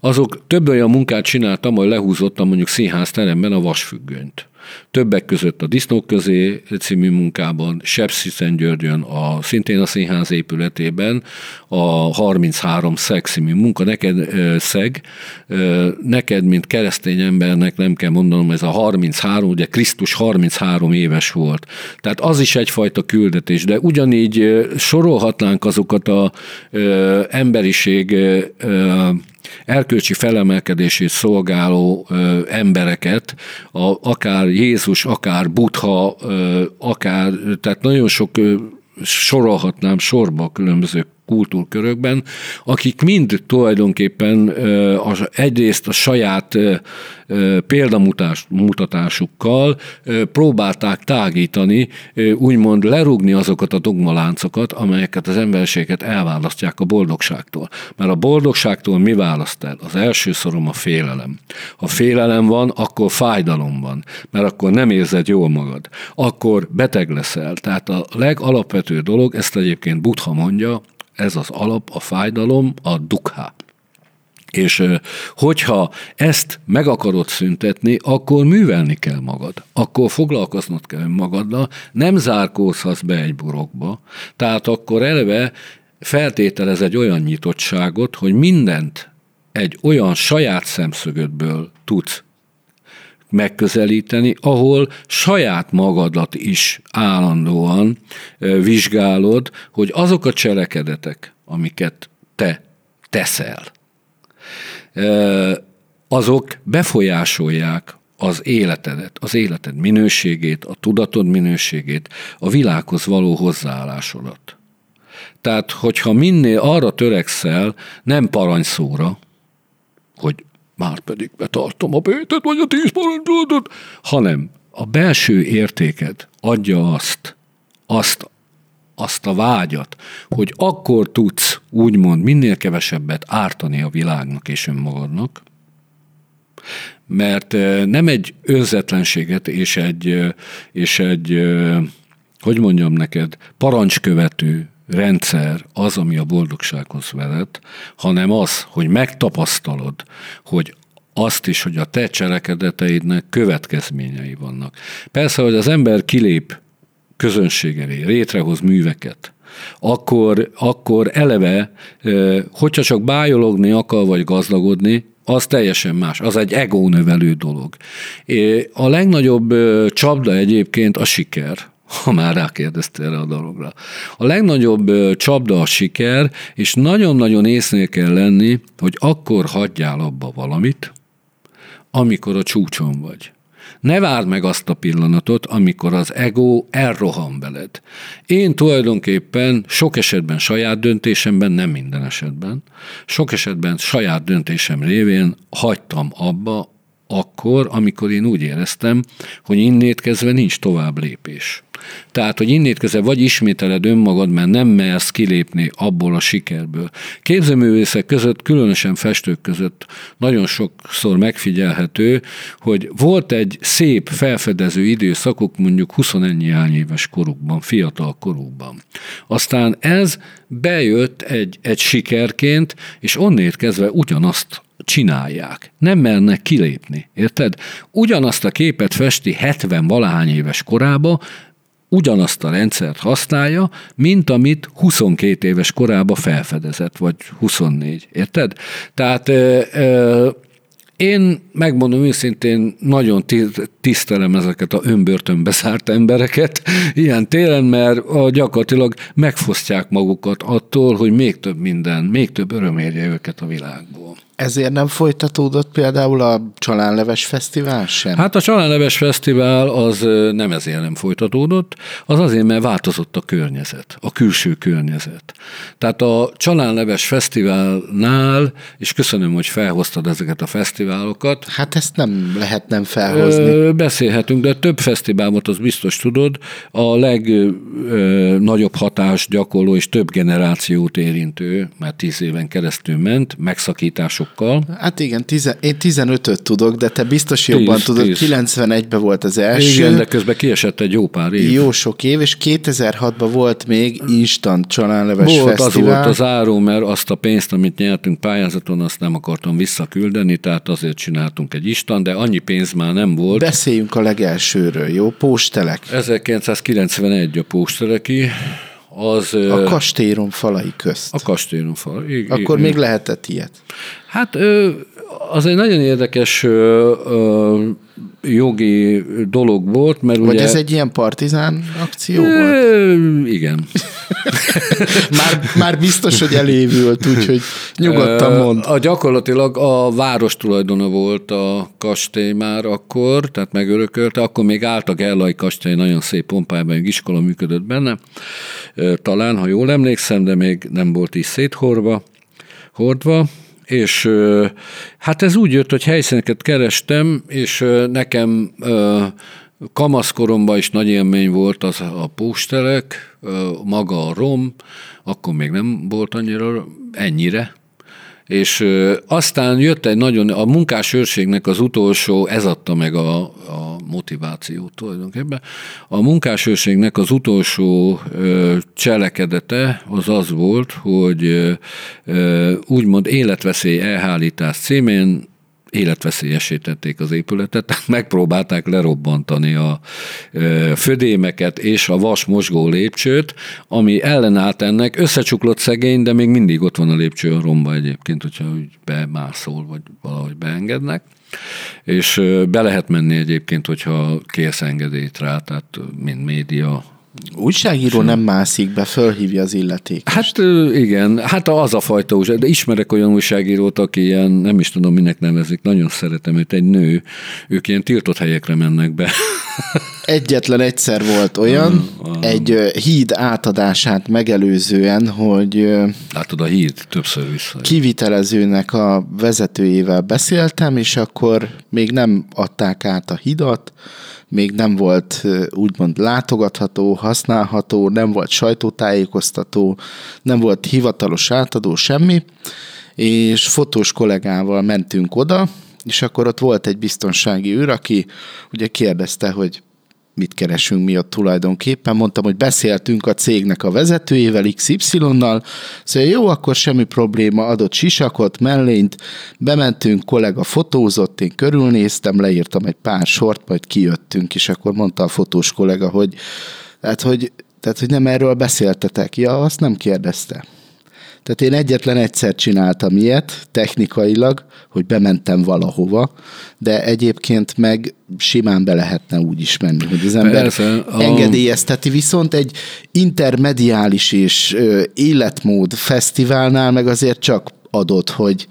azok több olyan munkát csináltam, hogy lehúzottam mondjuk színház teremben a vasfüggönyt. Többek között a Disznók közé című munkában, Sepsiszen Györgyön, a, szintén a színház épületében, a 33 szeg című munka, neked szeg, neked, mint keresztény embernek nem kell mondanom, ez a 33, ugye Krisztus 33 éves volt. Tehát az is egyfajta küldetés, de ugyanígy sorolhatnánk azokat a emberiség erkölcsi felemelkedését szolgáló ö, embereket, a, akár Jézus, akár Buddha, ö, akár, tehát nagyon sok ö, sorolhatnám sorba a különböző kultúrkörökben, akik mind tulajdonképpen egyrészt a saját példamutatásukkal próbálták tágítani, úgymond lerúgni azokat a dogmaláncokat, amelyeket az emberséget elválasztják a boldogságtól. Mert a boldogságtól mi választ el? Az első szorom a félelem. Ha félelem van, akkor fájdalom van, mert akkor nem érzed jól magad. Akkor beteg leszel. Tehát a legalapvető dolog, ezt egyébként Buddha mondja, ez az alap, a fájdalom, a dukha. És hogyha ezt meg akarod szüntetni, akkor művelni kell magad. Akkor foglalkoznod kell magaddal, nem zárkózhatsz be egy burokba. Tehát akkor eleve feltételez egy olyan nyitottságot, hogy mindent egy olyan saját szemszögödből tudsz megközelíteni, ahol saját magadat is állandóan vizsgálod, hogy azok a cselekedetek, amiket te teszel, azok befolyásolják az életedet, az életed minőségét, a tudatod minőségét, a világhoz való hozzáállásodat. Tehát, hogyha minél arra törekszel, nem parancsszóra, hogy már pedig betartom a bétet, vagy a tíz parancsolatot, hanem a belső értéket adja azt, azt, azt a vágyat, hogy akkor tudsz úgymond minél kevesebbet ártani a világnak és önmagadnak, mert nem egy önzetlenséget és egy, és egy hogy mondjam neked, parancskövető rendszer az, ami a boldogsághoz vezet, hanem az, hogy megtapasztalod, hogy azt is, hogy a te cselekedeteidnek következményei vannak. Persze, hogy az ember kilép közönség elé, létrehoz műveket, akkor, akkor eleve, hogyha csak bájologni akar, vagy gazdagodni, az teljesen más, az egy ego növelő dolog. A legnagyobb csapda egyébként a siker ha már rákérdeztél erre a dologra. A legnagyobb csapda a siker, és nagyon-nagyon észnél kell lenni, hogy akkor hagyjál abba valamit, amikor a csúcson vagy. Ne várd meg azt a pillanatot, amikor az ego elrohan veled. Én tulajdonképpen sok esetben saját döntésemben, nem minden esetben, sok esetben saját döntésem révén hagytam abba akkor, amikor én úgy éreztem, hogy innét kezdve nincs tovább lépés. Tehát, hogy innét kezdve vagy ismételed önmagad, mert nem mersz kilépni abból a sikerből. Képzőművészek között, különösen festők között nagyon sokszor megfigyelhető, hogy volt egy szép felfedező időszakuk mondjuk 21 éves korukban, fiatal korukban. Aztán ez bejött egy, egy sikerként, és onnét kezdve ugyanazt csinálják. Nem mernek kilépni, érted? Ugyanazt a képet festi 70 valahány éves korába, ugyanazt a rendszert használja, mint amit 22 éves korába felfedezett, vagy 24, érted? Tehát ö, ö, én megmondom őszintén, nagyon tisztelem ezeket a önbörtönbe szárt embereket ilyen télen, mert gyakorlatilag megfosztják magukat attól, hogy még több minden, még több öröm érje őket a világból. Ezért nem folytatódott például a Csalánleves Fesztivál sem? Hát a Csalánleves Fesztivál az nem ezért nem folytatódott, az azért, mert változott a környezet, a külső környezet. Tehát a Csalánleves Fesztiválnál, és köszönöm, hogy felhoztad ezeket a fesztiválokat. Hát ezt nem lehet nem felhozni. Beszélhetünk, de több fesztiválot, az biztos tudod, a legnagyobb hatás gyakorló és több generációt érintő, mert tíz éven keresztül ment, megszakítások sokkal. Hát igen, tize, én 15-öt tudok, de te biztos jobban tíz, tudod, 91-ben volt az első. Igen, de közben kiesett egy jó pár év. Jó sok év, és 2006-ban volt még Instant csalánleves volt, fesztivál. az volt az áró, mert azt a pénzt, amit nyertünk pályázaton, azt nem akartam visszaküldeni, tehát azért csináltunk egy Instant, de annyi pénz már nem volt. Beszéljünk a legelsőről, jó? Póstelek. 1991 a pósteleki az... A kastélyrom falai közt. A kastélyrom falai. Akkor még lehetett ilyet. Hát az egy nagyon érdekes jogi dolog volt, mert Vagy ugye... ez egy ilyen partizán akció e, volt? Igen. *laughs* már, már biztos, hogy elévült, úgyhogy nyugodtan mond. A gyakorlatilag a város tulajdona volt a kastély már akkor, tehát megörökölte, akkor még állt a Gerlai kastély, nagyon szép pompájában, egy iskola működött benne, talán, ha jól emlékszem, de még nem volt is széthordva, hordva, és hát ez úgy jött, hogy helyszíneket kerestem, és nekem kamaszkoromban is nagy élmény volt az a póstelek, maga a rom, akkor még nem volt annyira, ennyire, és aztán jött egy nagyon, a munkásőrségnek az utolsó, ez adta meg a, a motivációt tulajdonképpen. A munkásőrségnek az utolsó cselekedete az az volt, hogy úgymond életveszély elhálítás címén életveszélyesítették az épületet, *laughs* megpróbálták lerobbantani a födémeket és a vas mosgó lépcsőt, ami ellenállt ennek, összecsuklott szegény, de még mindig ott van a lépcső a romba egyébként, hogyha úgy bemászol, vagy valahogy beengednek. És be lehet menni egyébként, hogyha kérsz engedélyt rá, tehát mint média Újságíró nem mászik be, fölhívja az illeték. Hát igen, hát az a fajta újság, de ismerek olyan újságírót, aki ilyen, nem is tudom, minek nevezik, nagyon szeretem őt, egy nő, ők ilyen tiltott helyekre mennek be. *laughs* Egyetlen egyszer volt olyan, uh, uh. egy híd átadását megelőzően, hogy... Látod, a híd többször vissza. Kivitelezőnek a vezetőjével beszéltem, és akkor még nem adták át a hidat, még nem volt úgymond látogatható, használható, nem volt sajtótájékoztató, nem volt hivatalos átadó, semmi, és fotós kollégával mentünk oda, és akkor ott volt egy biztonsági őr, aki ugye kérdezte, hogy mit keresünk mi ott tulajdonképpen. Mondtam, hogy beszéltünk a cégnek a vezetőjével, XY-nal, szóval jó, akkor semmi probléma, adott sisakot, mellényt, bementünk, kollega fotózott, én körülnéztem, leírtam egy pár sort, majd kijöttünk, és akkor mondta a fotós kollega, hogy tehát, hogy, tehát, hogy nem erről beszéltetek. Ja, azt nem kérdezte. Tehát én egyetlen egyszer csináltam ilyet, technikailag, hogy bementem valahova, de egyébként meg simán be lehetne úgy is menni, hogy az ember Persze, a... engedélyezteti, viszont egy intermediális és ö, életmód fesztiválnál meg azért csak adott, hogy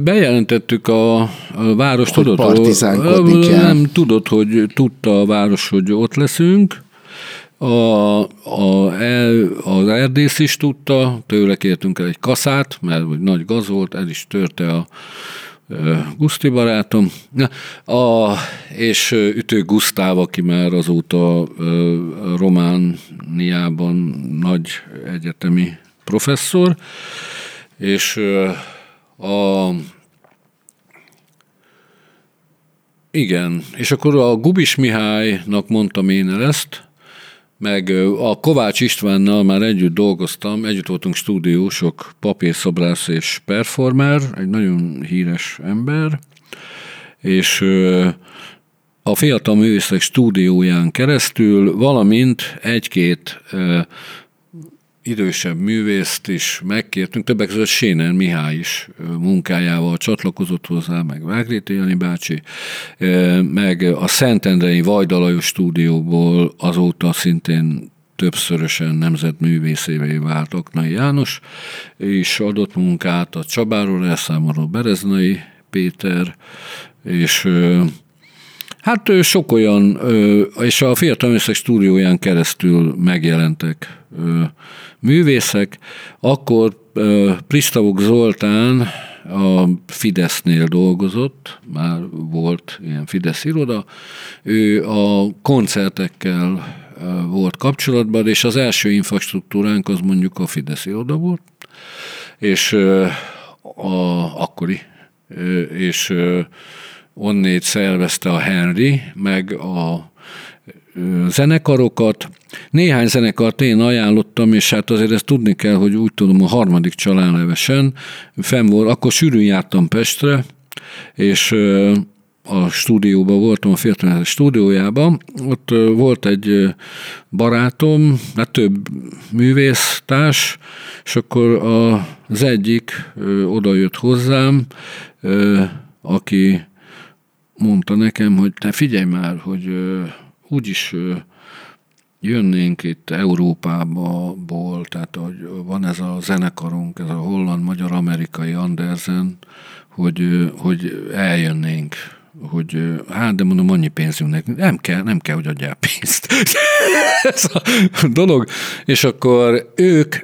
Bejelentettük a, a város, Hogy tudod, partizánkodni kell. Nem tudod, hogy tudta a város, hogy ott leszünk. A, a, el, az erdész is tudta, tőle kértünk el egy kaszát, mert nagy gaz volt, el is törte a Guszti barátom. A, és Ütő Gusztáv, aki már azóta Romániában nagy egyetemi professzor, és a igen, és akkor a Gubis Mihálynak mondtam én el ezt, meg a Kovács Istvánnal már együtt dolgoztam, együtt voltunk stúdiósok, papírszobrász és performer, egy nagyon híres ember, és a Fiatal Művészek stúdióján keresztül, valamint egy-két idősebb művészt is megkértünk, többek között Séner Mihály is munkájával csatlakozott hozzá, meg Vágréti Jani bácsi, meg a Szentendrei Vajdalajos stúdióból azóta szintén többszörösen nemzetművészévé vált Aknai János, és adott munkát a Csabáról elszámoló Bereznai Péter, és Hát sok olyan, és a Fiatal Művészek stúdióján keresztül megjelentek művészek. Akkor ö, Pristavuk Zoltán a Fidesznél dolgozott, már volt ilyen Fidesz iroda, ő a koncertekkel volt kapcsolatban, és az első infrastruktúránk az mondjuk a Fidesz iroda volt, és a akkori, és onnét szervezte a Henry, meg a zenekarokat. Néhány zenekart én ajánlottam, és hát azért ezt tudni kell, hogy úgy tudom, a harmadik családlevesen fenn volt, akkor sűrűn jártam Pestre, és a stúdióban voltam, a Fiatal stúdiójában, ott volt egy barátom, hát több művésztárs, és akkor az egyik oda jött hozzám, aki mondta nekem, hogy te figyelj már, hogy úgyis jönnénk itt Európából, tehát hogy van ez a zenekarunk, ez a holland, magyar, amerikai Andersen, hogy, hogy eljönnénk hogy hát, de mondom, annyi pénzünk nekünk, nem kell, nem kell, hogy adjál pénzt. *laughs* ez a dolog. És akkor ők,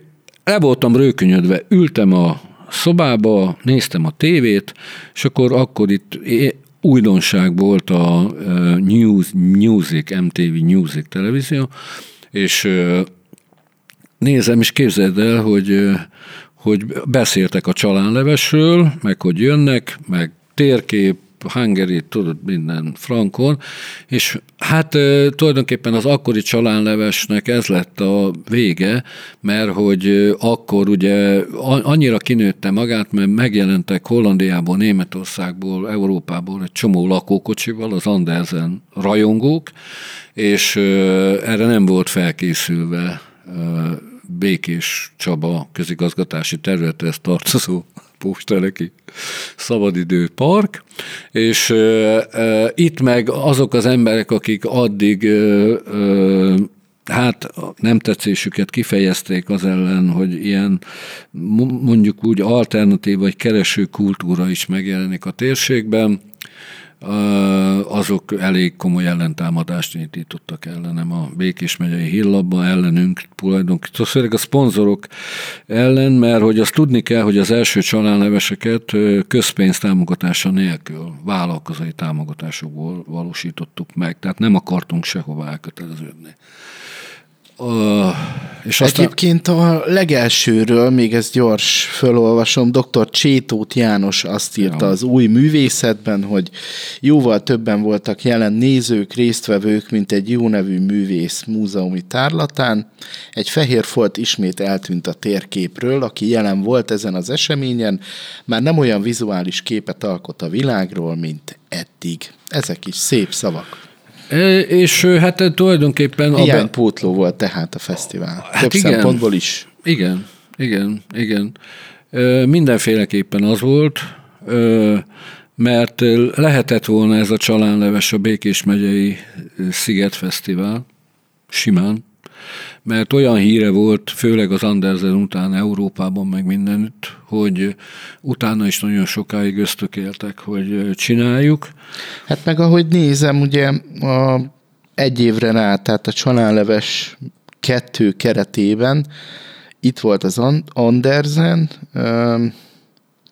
le voltam rőkönyödve, ültem a szobába, néztem a tévét, és akkor, akkor itt újdonság volt a News, Music, MTV Music televízió, és nézem, és képzeld el, hogy, hogy beszéltek a csalánlevesről, meg hogy jönnek, meg térkép, Hungary, tudod, minden frankon, és hát tulajdonképpen az akkori csalánlevesnek ez lett a vége, mert hogy akkor ugye annyira kinőtte magát, mert megjelentek Hollandiából, Németországból, Európából egy csomó lakókocsival, az Andersen rajongók, és erre nem volt felkészülve Békés Csaba közigazgatási területhez tartozó Pósteleki szabadidő park, és ö, ö, itt meg azok az emberek, akik addig ö, ö, hát nem tetszésüket kifejezték az ellen, hogy ilyen mo- mondjuk úgy alternatív vagy kereső kultúra is megjelenik a térségben, azok elég komoly ellentámadást indítottak ellenem a Békés megyei hírlapban, ellenünk tulajdonképpen, főleg a szponzorok ellen, mert hogy azt tudni kell, hogy az első családleveseket ö, közpénz támogatása nélkül, vállalkozói támogatásokból valósítottuk meg, tehát nem akartunk sehová elköteleződni. Ö, és aztán, Egyébként a legelsőről, még ezt gyors fölolvasom, dr. Csétót János azt írta Ja. az új művészetben, hogy jóval többen voltak jelen nézők, résztvevők, mint egy jó nevű művész múzeumi tárlatán. Egy fehér folt ismét eltűnt a térképről, aki jelen volt ezen az eseményen, már nem olyan vizuális képet alkot a világról, mint eddig. Ezek is szép szavak. És hát tulajdonképpen... a be- Hiánypótló volt tehát a fesztivál. Hát Több igen. szempontból is. Igen, igen, igen. Mindenféleképpen az volt, mert lehetett volna ez a csalánleves a Békés megyei Szigetfesztivál, simán, mert olyan híre volt, főleg az Andersen után Európában, meg mindenütt, hogy utána is nagyon sokáig ösztökéltek, hogy csináljuk. Hát meg ahogy nézem, ugye a egy évre rá, tehát a csalánleves kettő keretében itt volt az Andersen,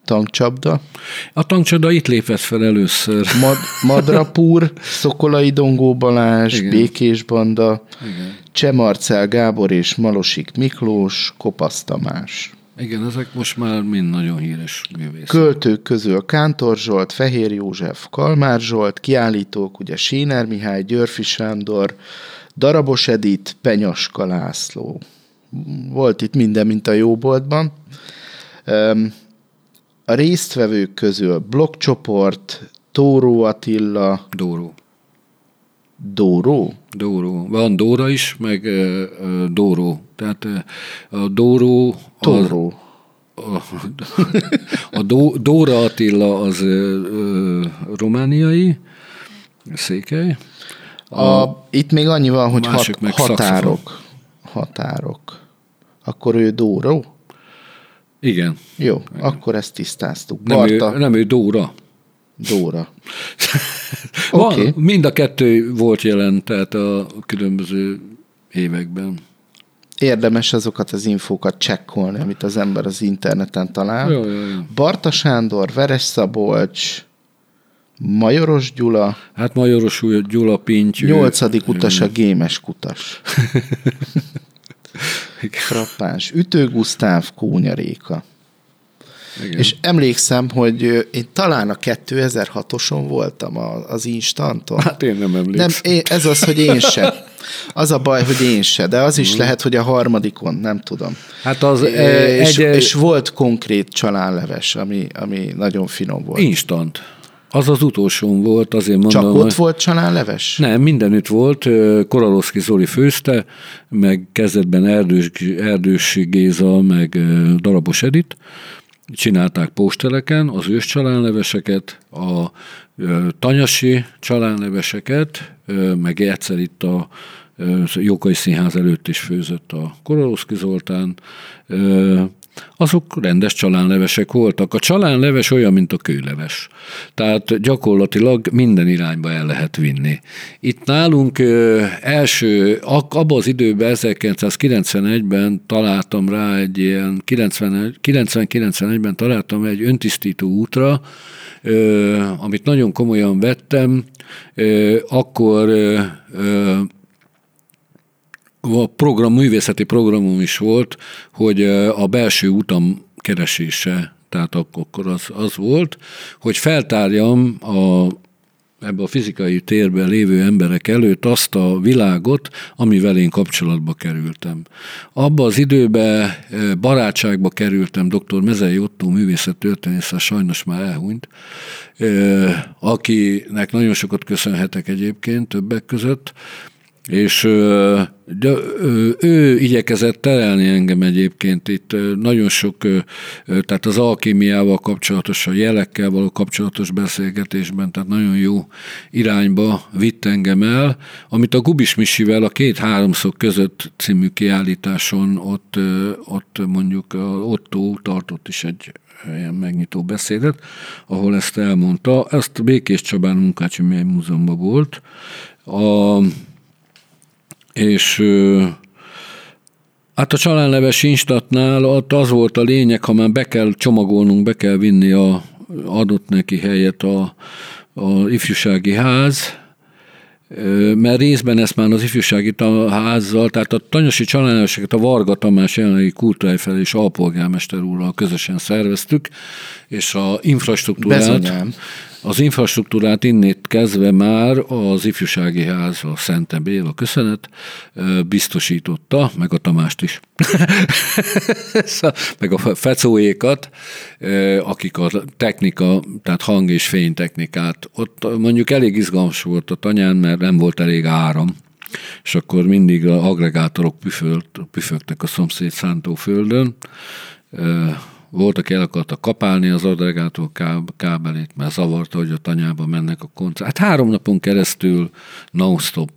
tankcsapda. A tankcsapda itt lépett fel először. Mad, Madrapur, Szokolai Dongó Balázs, Igen. Békés Banda, Igen. Csemarcel Gábor és Malosik Miklós, Kopasz Tamás. Igen, ezek most már mind nagyon híres művészek. Költők közül Kántor Zsolt, Fehér József, Kalmár Zsolt, kiállítók, ugye Séner Mihály, Györfi Sándor, Darabos Edit, Penyaska László. Volt itt minden, mint a jóboltban. A résztvevők közül blokkcsoport, Tóró Attila. Dóró. Dóró? Dóró. Van Dóra is, meg uh, Dóró. Tehát uh, a Dóró... Tóró. A, a Dó, Dóra Attila az uh, romániai, székely. A, a, itt még annyi van, hogy hat, határok. Szakszafon. Határok. Akkor ő Dóró? Igen. Jó, Igen. akkor ezt tisztáztuk. Nem, Barta. ő, nem ő Dóra. Dóra. *laughs* Van, okay. Mind a kettő volt jelen, tehát a különböző években. Érdemes azokat az infókat csekkolni, amit az ember az interneten talál. Jó, jó, jó. Barta Sándor, Veres Szabolcs, Majoros Gyula. Hát Majoros Gyula Pintyű. Nyolcadik utas a gémes kutas. *laughs* Frappáns. Ütő Gusztáv, Kónya Réka. Igen. És emlékszem, hogy én talán a 2006-oson voltam az Instanton. Hát én nem emlékszem. Nem, én, ez az, hogy én sem. Az a baj, hogy én se, de az is mm. lehet, hogy a harmadikon, nem tudom. Hát az és, egy... és volt konkrét csalánleves, ami, ami nagyon finom volt. Instant. Az az utolsó volt, azért mondom. Csak ott hogy... volt csalánleves? Nem, mindenütt volt. Koraloszki Zoli főzte, meg kezdetben Erdős, Erdős Géza, meg Darabos Edit. Csinálták pósteleken az ős csalánleveseket, a tanyasi csalánleveseket, meg egyszer itt a Jókai Színház előtt is főzött a Koroloszki Zoltán, azok rendes csalánlevesek voltak. A csalánleves olyan, mint a kőleves. Tehát gyakorlatilag minden irányba el lehet vinni. Itt nálunk első, abban az időben, 1991-ben találtam rá egy ilyen, 90-91-ben találtam egy öntisztító útra, amit nagyon komolyan vettem, akkor a program, művészeti programom is volt, hogy a belső utam keresése, tehát akkor az, az volt, hogy feltárjam a ebbe a fizikai térben lévő emberek előtt azt a világot, amivel én kapcsolatba kerültem. Abba az időben barátságba kerültem dr. Mezei Otto művészettörténésszel, sajnos már elhunyt, akinek nagyon sokat köszönhetek egyébként többek között, és de ő igyekezett terelni engem egyébként itt nagyon sok, tehát az alkémiával kapcsolatos, a jelekkel való kapcsolatos beszélgetésben, tehát nagyon jó irányba vitt engem el, amit a Gubis Misivel a két háromszok között című kiállításon ott, ott mondjuk Otto tartott is egy ilyen megnyitó beszédet, ahol ezt elmondta. Ezt Békés Csabán Munkácsi Múzeumban volt. A, és hát a családneves instatnál ott az volt a lényeg, ha már be kell csomagolnunk, be kell vinni a adott neki helyet a, a ifjúsági ház, mert részben ezt már az ifjúsági házzal, tehát a tanyasi családneveseket a Varga Tamás jelenlegi kultúrájfel és alpolgármester úrral közösen szerveztük, és a infrastruktúrát, Bezonyám. Az infrastruktúrát innét kezdve már az ifjúsági ház, a Szente Béla köszönet biztosította, meg a Tamást is. *laughs* meg a fecóékat, akik a technika, tehát hang és fénytechnikát, ott mondjuk elég izgalmas volt a tanyán, mert nem volt elég áram, és akkor mindig a agregátorok püfögtek a szomszéd szántóföldön, volt, aki el akarta kapálni az agregátor kábelét, mert zavarta, hogy a tanyába mennek a koncert. Hát három napon keresztül non-stop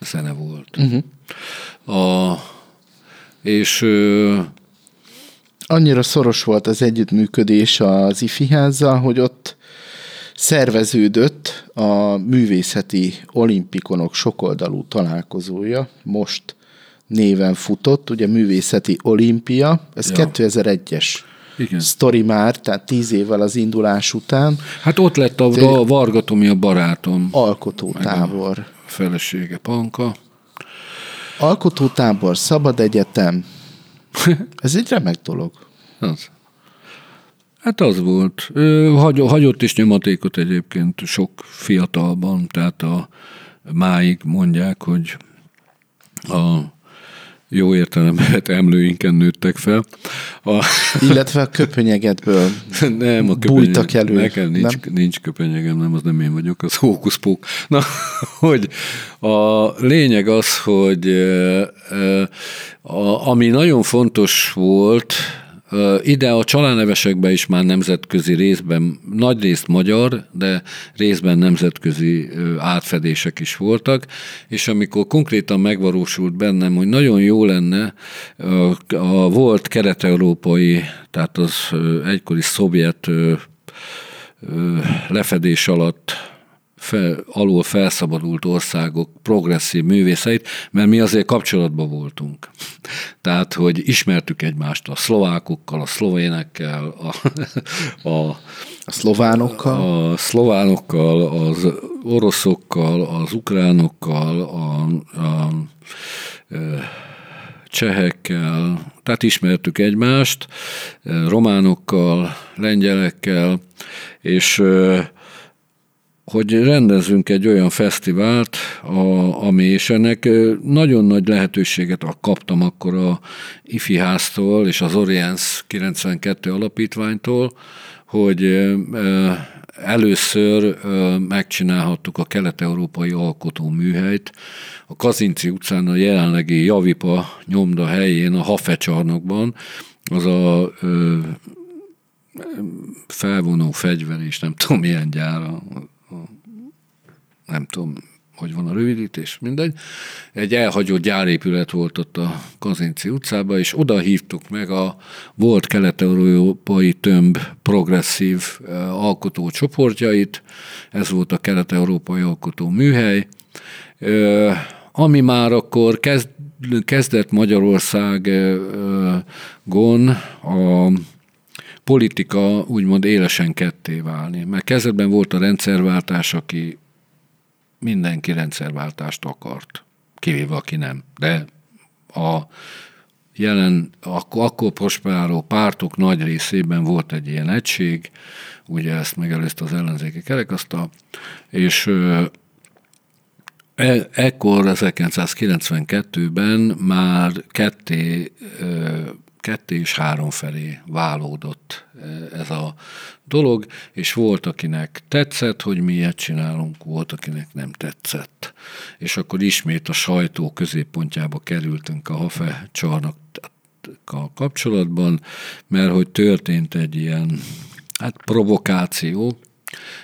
zene volt. Uh-huh. A, és ö, Annyira szoros volt az együttműködés az ifiházzal, hogy ott szerveződött a művészeti olimpikonok sokoldalú találkozója, most néven futott, ugye művészeti olimpia, ez Ja. ja. 2001-es Igen. sztori már, tehát tíz évvel az indulás után, hát ott lett a, a Varga Tomi a barátom, alkotótábor. felesége Panka. Alkotótábor, szabad egyetem. *laughs* Ez egy remek dolog. Az. Hát az volt. Hagy- hagyott is nyomatékot egyébként sok fiatalban, tehát a máig mondják, hogy a jó értelemben vett emlőinken nőttek fel. A, Illetve a köpönyegedből *laughs* nem, a Bújtak elő, Nekem nincs, nem? nincs köpenyegem, nem, az nem én vagyok, az hókuszpók. Na, *laughs* hogy a lényeg az, hogy ö, ö, a, ami nagyon fontos volt, ide a csalánevesekben is már nemzetközi részben, nagy részt magyar, de részben nemzetközi átfedések is voltak, és amikor konkrétan megvalósult bennem, hogy nagyon jó lenne a volt kelet-európai, tehát az egykori szovjet lefedés alatt fel, alul felszabadult országok progresszív művészeit, mert mi azért kapcsolatban voltunk. *laughs* Tehát, hogy ismertük egymást a szlovákokkal, a szlovénekkel, a, *laughs* a, a szlovánokkal. a szlovánokkal, az oroszokkal, az ukránokkal, a, a, ö, csehekkel, tehát ismertük egymást, románokkal, lengyelekkel, és hogy rendezzünk egy olyan fesztivált, a, ami, és ennek nagyon nagy lehetőséget kaptam akkor a IFI háztól és az Oriens 92 alapítványtól, hogy először megcsinálhattuk a kelet-európai alkotóműhelyt. A Kazinci utcán a jelenlegi Javipa nyomda helyén, a Hafe csarnokban, az a felvonó fegyver és nem tudom milyen gyár, a, a, nem tudom, hogy van a rövidítés, mindegy. Egy elhagyott gyárépület volt ott a Kazinci utcában, és oda hívtuk meg a volt kelet-európai tömb progresszív alkotó csoportjait, ez volt a kelet-európai alkotó műhely, ami már akkor kezd, kezdett Magyarországon a politika úgymond élesen ketté válni. Mert kezdetben volt a rendszerváltás, aki mindenki rendszerváltást akart, kivéve aki nem. De a jelen, akkor, akkor prosperáló pártok nagy részében volt egy ilyen egység, ugye ezt megelőzte az ellenzéki kerekasztal, és E- Ekkor 1992-ben már ketté, ketté és három felé válódott ez a dolog, és volt, akinek tetszett, hogy mi ilyet csinálunk, volt, akinek nem tetszett. És akkor ismét a sajtó középpontjába kerültünk a Hafe csarnokkal kapcsolatban, mert hogy történt egy ilyen hát provokáció,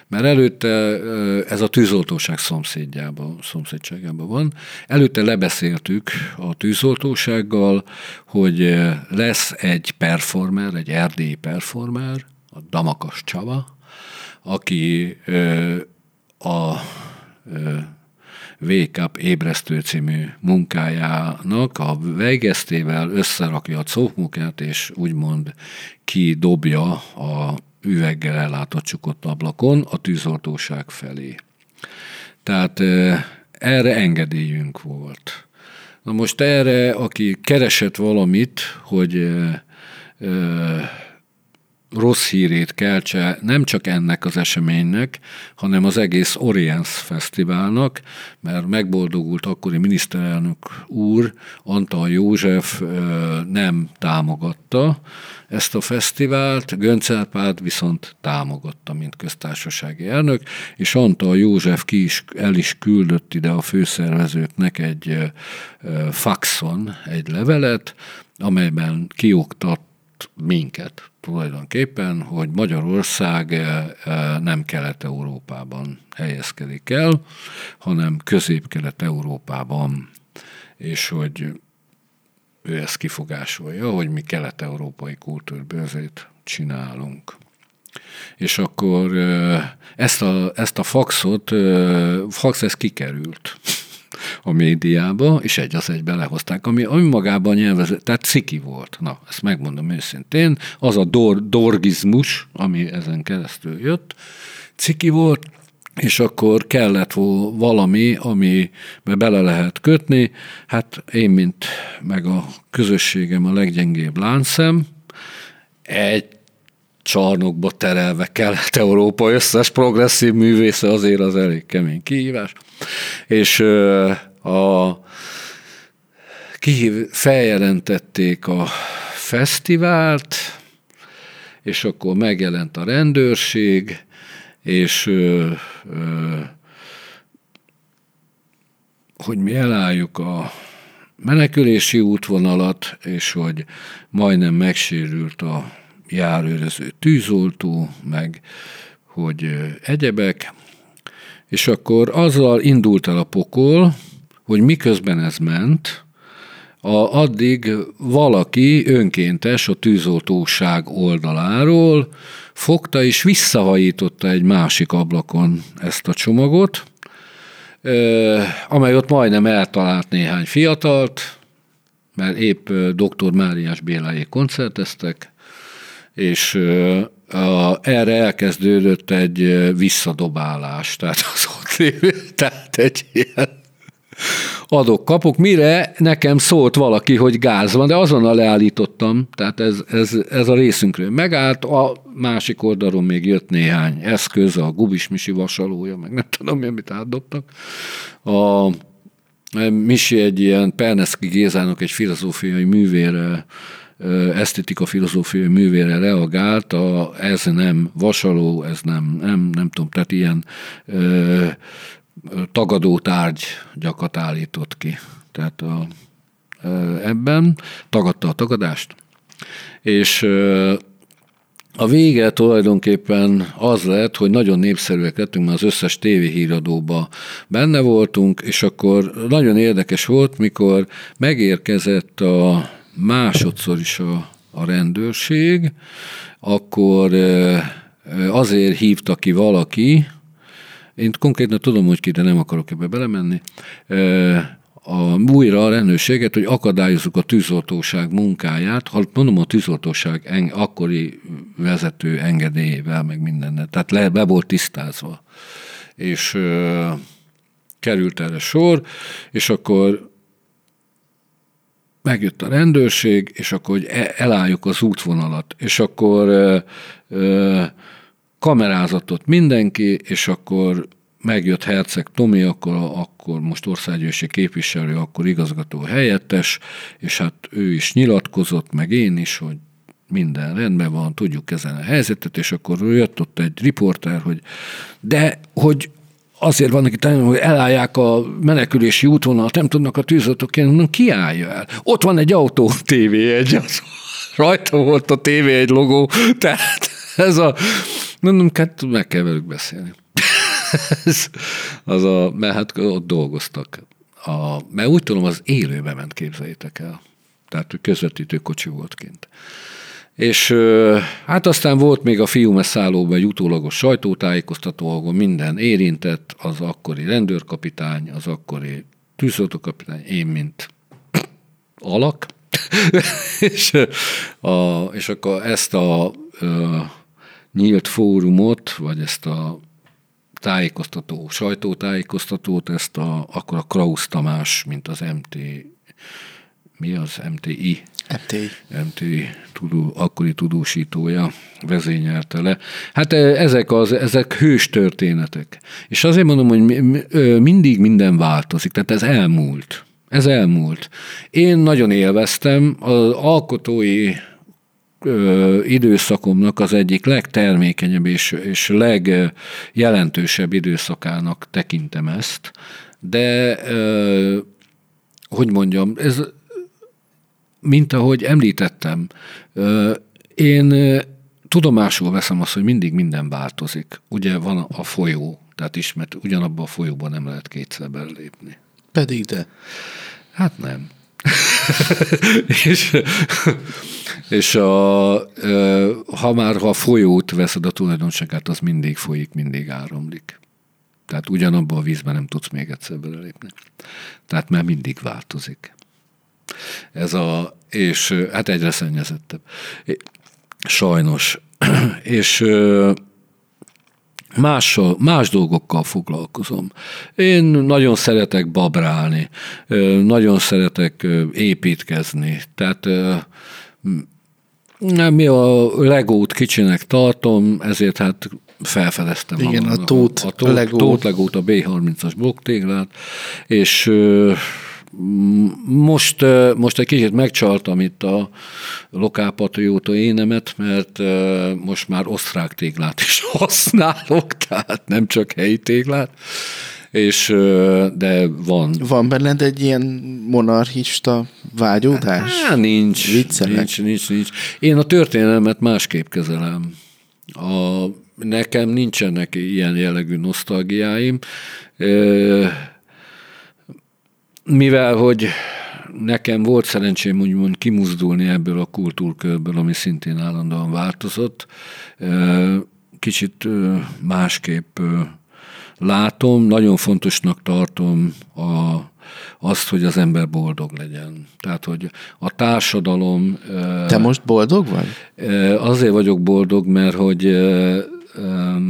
mert előtte ez a tűzoltóság szomszédjában, szomszédságában van. Előtte lebeszéltük a tűzoltósággal, hogy lesz egy performer, egy erdélyi performer, a Damakas Csaba, aki a Wake Up ébresztő című munkájának a végeztével összerakja a cókmunkát, és úgymond kidobja a üveggel ellátott csukott ablakon a tűzoltóság felé. Tehát eh, erre engedélyünk volt. Na most erre, aki keresett valamit, hogy rossz hírét keltse nem csak ennek az eseménynek, hanem az egész Oriens Fesztiválnak, mert megboldogult akkori miniszterelnök úr, Antal József nem támogatta ezt a fesztivált, Göncelpád viszont támogatta, mint köztársasági elnök, és Antal József ki is, el is küldött ide a főszervezőknek egy faxon egy levelet, amelyben kioktat minket tulajdonképpen, hogy Magyarország eh, eh, nem Kelet-Európában helyezkedik el, hanem Közép-Kelet-Európában. és hogy ő ezt kifogásolja, hogy mi kelet-európai kultúrbőrzét csinálunk. És akkor ezt a, ezt a faxot, fax ez kikerült a médiába, és egy az egybe lehozták, ami, ami magában nyelvezet, tehát ciki volt. Na, ezt megmondom őszintén. Az a dor, dorgizmus, ami ezen keresztül jött, ciki volt, és akkor kellett valami, ami bele lehet kötni. Hát én, mint meg a közösségem a leggyengébb láncszem, egy csarnokba terelve Kelet-Európa összes progresszív művésze azért az elég kemény kihívás. És a kihív, feljelentették a fesztivált, és akkor megjelent a rendőrség, és ö, ö, hogy mi elálljuk a menekülési útvonalat, és hogy majdnem megsérült a járőröző tűzoltó, meg hogy egyebek, és akkor azzal indult el a pokol, hogy miközben ez ment, a, addig valaki önkéntes a tűzoltóság oldaláról fogta és visszahajította egy másik ablakon ezt a csomagot, amely ott majdnem eltalált néhány fiatalt, mert épp dr. Máriás Béláé koncerteztek, és erre elkezdődött egy visszadobálás, tehát az ott lévő, tehát egy ilyen adok-kapok, mire nekem szólt valaki, hogy gáz van, de azonnal leállítottam, tehát ez, ez, ez a részünkről megállt, a másik oldalon még jött néhány eszköz, a Gubis Misi vasalója, meg nem tudom, amit átdobtak. A Misi egy ilyen Perneszki Gézának egy filozófiai művére esztétika filozófiai művére reagált, a, ez nem vasaló, ez nem, nem, nem tudom, tehát ilyen ö, tagadó tárgyakat állított ki. Tehát a, ebben tagadta a tagadást, és a vége tulajdonképpen az lett, hogy nagyon népszerűek lettünk, mert az összes tévéhíradóba benne voltunk, és akkor nagyon érdekes volt, mikor megérkezett a másodszor is a, a rendőrség, akkor azért hívta ki valaki, én konkrétan tudom, hogy ki, de nem akarok ebbe belemenni, a, újra a rendőrséget, hogy akadályozzuk a tűzoltóság munkáját, ha mondom a tűzoltóság en, akkori vezető engedélyével, meg mindennel, tehát le, be volt tisztázva. És ö, került erre sor, és akkor megjött a rendőrség, és akkor hogy e, elálljuk az útvonalat, és akkor ö, ö, kamerázatot mindenki, és akkor megjött Herceg Tomi, akkor, akkor most országgyűlési képviselő, akkor igazgató helyettes, és hát ő is nyilatkozott, meg én is, hogy minden rendben van, tudjuk kezelni a helyzetet, és akkor jött ott egy riporter, hogy de hogy azért vannak itt, hogy elállják a menekülési útvonalat, nem tudnak a tűzoltók kérni, ki állja el? Ott van egy autó, TV1, az, rajta volt a TV1 logó, tehát ez a, mondom, hát meg kell velük beszélni. ez, az a, mert hát ott dolgoztak. A, mert úgy tudom, az élőbe ment, képzeljétek el. Tehát közvetítő kocsi volt kint. És hát aztán volt még a fiúmeszállóban egy utólagos sajtótájékoztató, ahol minden érintett, az akkori rendőrkapitány, az akkori tűzoltókapitány, én, mint alak. *laughs* és, a, és akkor ezt a, a nyílt fórumot, vagy ezt a tájékoztató, sajtótájékoztatót, ezt a, akkor a Krausz Tamás, mint az MT, mi az MTI? MTI. MTI tudó, akkori tudósítója vezényelte le. Hát e, ezek, az, ezek hős történetek. És azért mondom, hogy mindig minden változik, tehát ez elmúlt. Ez elmúlt. Én nagyon élveztem az alkotói időszakomnak az egyik legtermékenyebb és, és legjelentősebb időszakának tekintem ezt, de ö, hogy mondjam, ez mint ahogy említettem, én tudomásul veszem azt, hogy mindig minden változik. Ugye van a folyó, tehát ismert, ugyanabban a folyóban nem lehet kétszer belépni. Pedig de. Hát nem. *laughs* és, és a, ha már ha a folyót veszed a tulajdonságát, az mindig folyik, mindig áramlik. Tehát ugyanabban a vízben nem tudsz még egyszer belelépni. Tehát már mindig változik. Ez a, és hát egyre szennyezettebb. Sajnos. *clears throat* és más, más dolgokkal foglalkozom. Én nagyon szeretek babrálni, nagyon szeretek építkezni. Tehát mi a legót kicsinek tartom, ezért hát felfedeztem. Igen, a tót, a tót, Legó. tót legót, a B30-as bloktéglát, és most, most egy kicsit megcsaltam itt a lokálpatrióta énemet, mert most már osztrák téglát is *laughs* használok, tehát nem csak helyi téglát, és, de van. Van benned egy ilyen monarchista vágyódás? Há, nincs, nincs, nincs, nincs. Én a történelmet másképp kezelem. A, nekem nincsenek ilyen jellegű nosztalgiáim mivel hogy nekem volt szerencsém úgymond kimuzdulni ebből a kultúrkörből, ami szintén állandóan változott, kicsit másképp látom, nagyon fontosnak tartom a, azt, hogy az ember boldog legyen. Tehát, hogy a társadalom... Te most boldog vagy? Azért vagyok boldog, mert hogy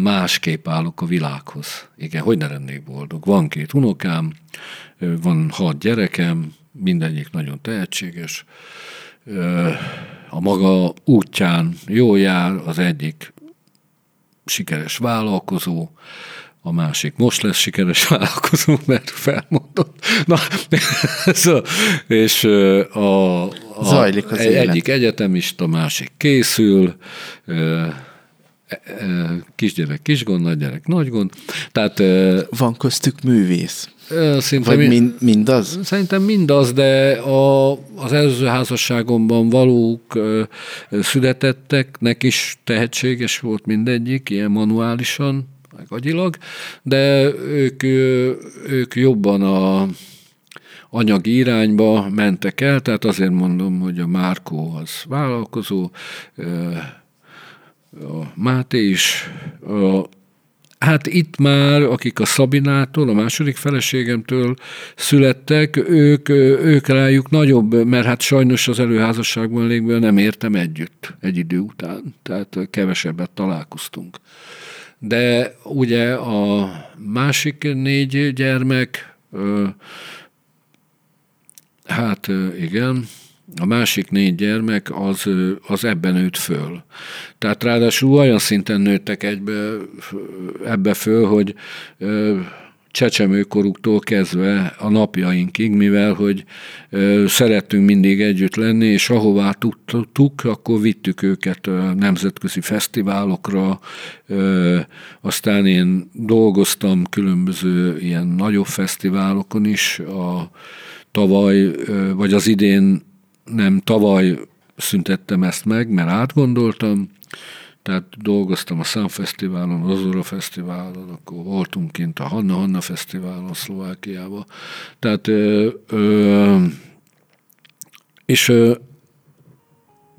másképp állok a világhoz. Igen, hogy ne lennék boldog. Van két unokám, van hat gyerekem, mindegyik nagyon tehetséges, a maga útján jól jár, az egyik sikeres vállalkozó, a másik most lesz sikeres *laughs* vállalkozó, mert felmondott. Na, *laughs* szóval, és a, a Zajlik az egyik élet. egyetemista, másik készül, kisgyerek kis gond, nagy gyerek nagy gond. Tehát, Van köztük művész. Szerintem, Vagy mind, mindaz? Szerintem mindaz, de a, az előző házasságomban valók születetteknek is tehetséges volt mindegyik, ilyen manuálisan, meg agyilag, de ők, ők jobban a anyagi irányba mentek el, tehát azért mondom, hogy a Márkó az vállalkozó, a Máté is, a Hát itt már, akik a Szabinától, a második feleségemtől születtek, ők, ők rájuk nagyobb, mert hát sajnos az előházasságban légből nem értem együtt egy idő után, tehát kevesebbet találkoztunk. De ugye a másik négy gyermek, hát igen, a másik négy gyermek az, az ebben nőtt föl. Tehát ráadásul olyan szinten nőttek egybe, ebbe föl, hogy csecsemőkoruktól kezdve a napjainkig, mivel hogy szerettünk mindig együtt lenni, és ahová tudtuk, akkor vittük őket a nemzetközi fesztiválokra, aztán én dolgoztam különböző ilyen nagyobb fesztiválokon is, a tavaly, vagy az idén nem tavaly szüntettem ezt meg, mert átgondoltam, tehát dolgoztam a Sun Fesztiválon, az Ozora Fesztiválon, akkor voltunk kint a Hanna Hanna Fesztiválon Szlovákiában. Tehát, ö, ö, és ö,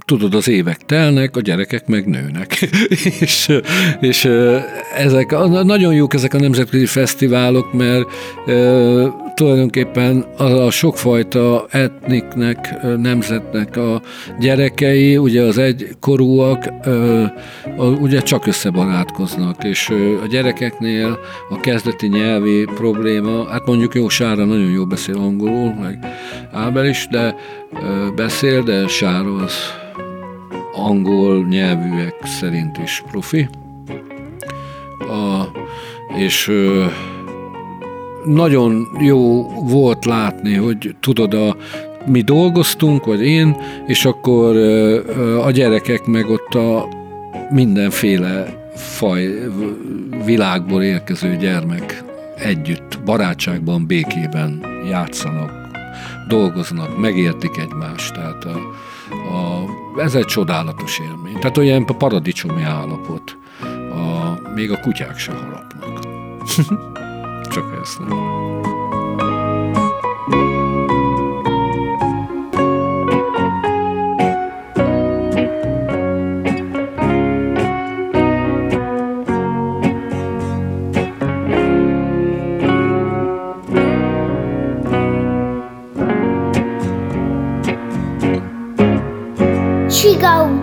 tudod, az évek telnek, a gyerekek meg nőnek. *laughs* és, és ezek nagyon jók ezek a nemzetközi fesztiválok, mert e, tulajdonképpen a, a sokfajta etniknek, nemzetnek a gyerekei, ugye az egykorúak, e, a, ugye csak összebarátkoznak, és a gyerekeknél a kezdeti nyelvi probléma, hát mondjuk jó Sára nagyon jó beszél angolul, meg Ábel is, de beszél, de Sára az angol nyelvűek szerint is profi. A, és nagyon jó volt látni, hogy tudod, a, mi dolgoztunk, vagy én, és akkor a gyerekek meg ott a mindenféle faj világból érkező gyermek együtt, barátságban, békében játszanak, dolgoznak, megértik egymást. Tehát a, a, ez egy csodálatos élmény. Tehát olyan paradicsomi állapot. A, még a kutyák se harapnak. *laughs* Csak ezt nem. Csiga utca.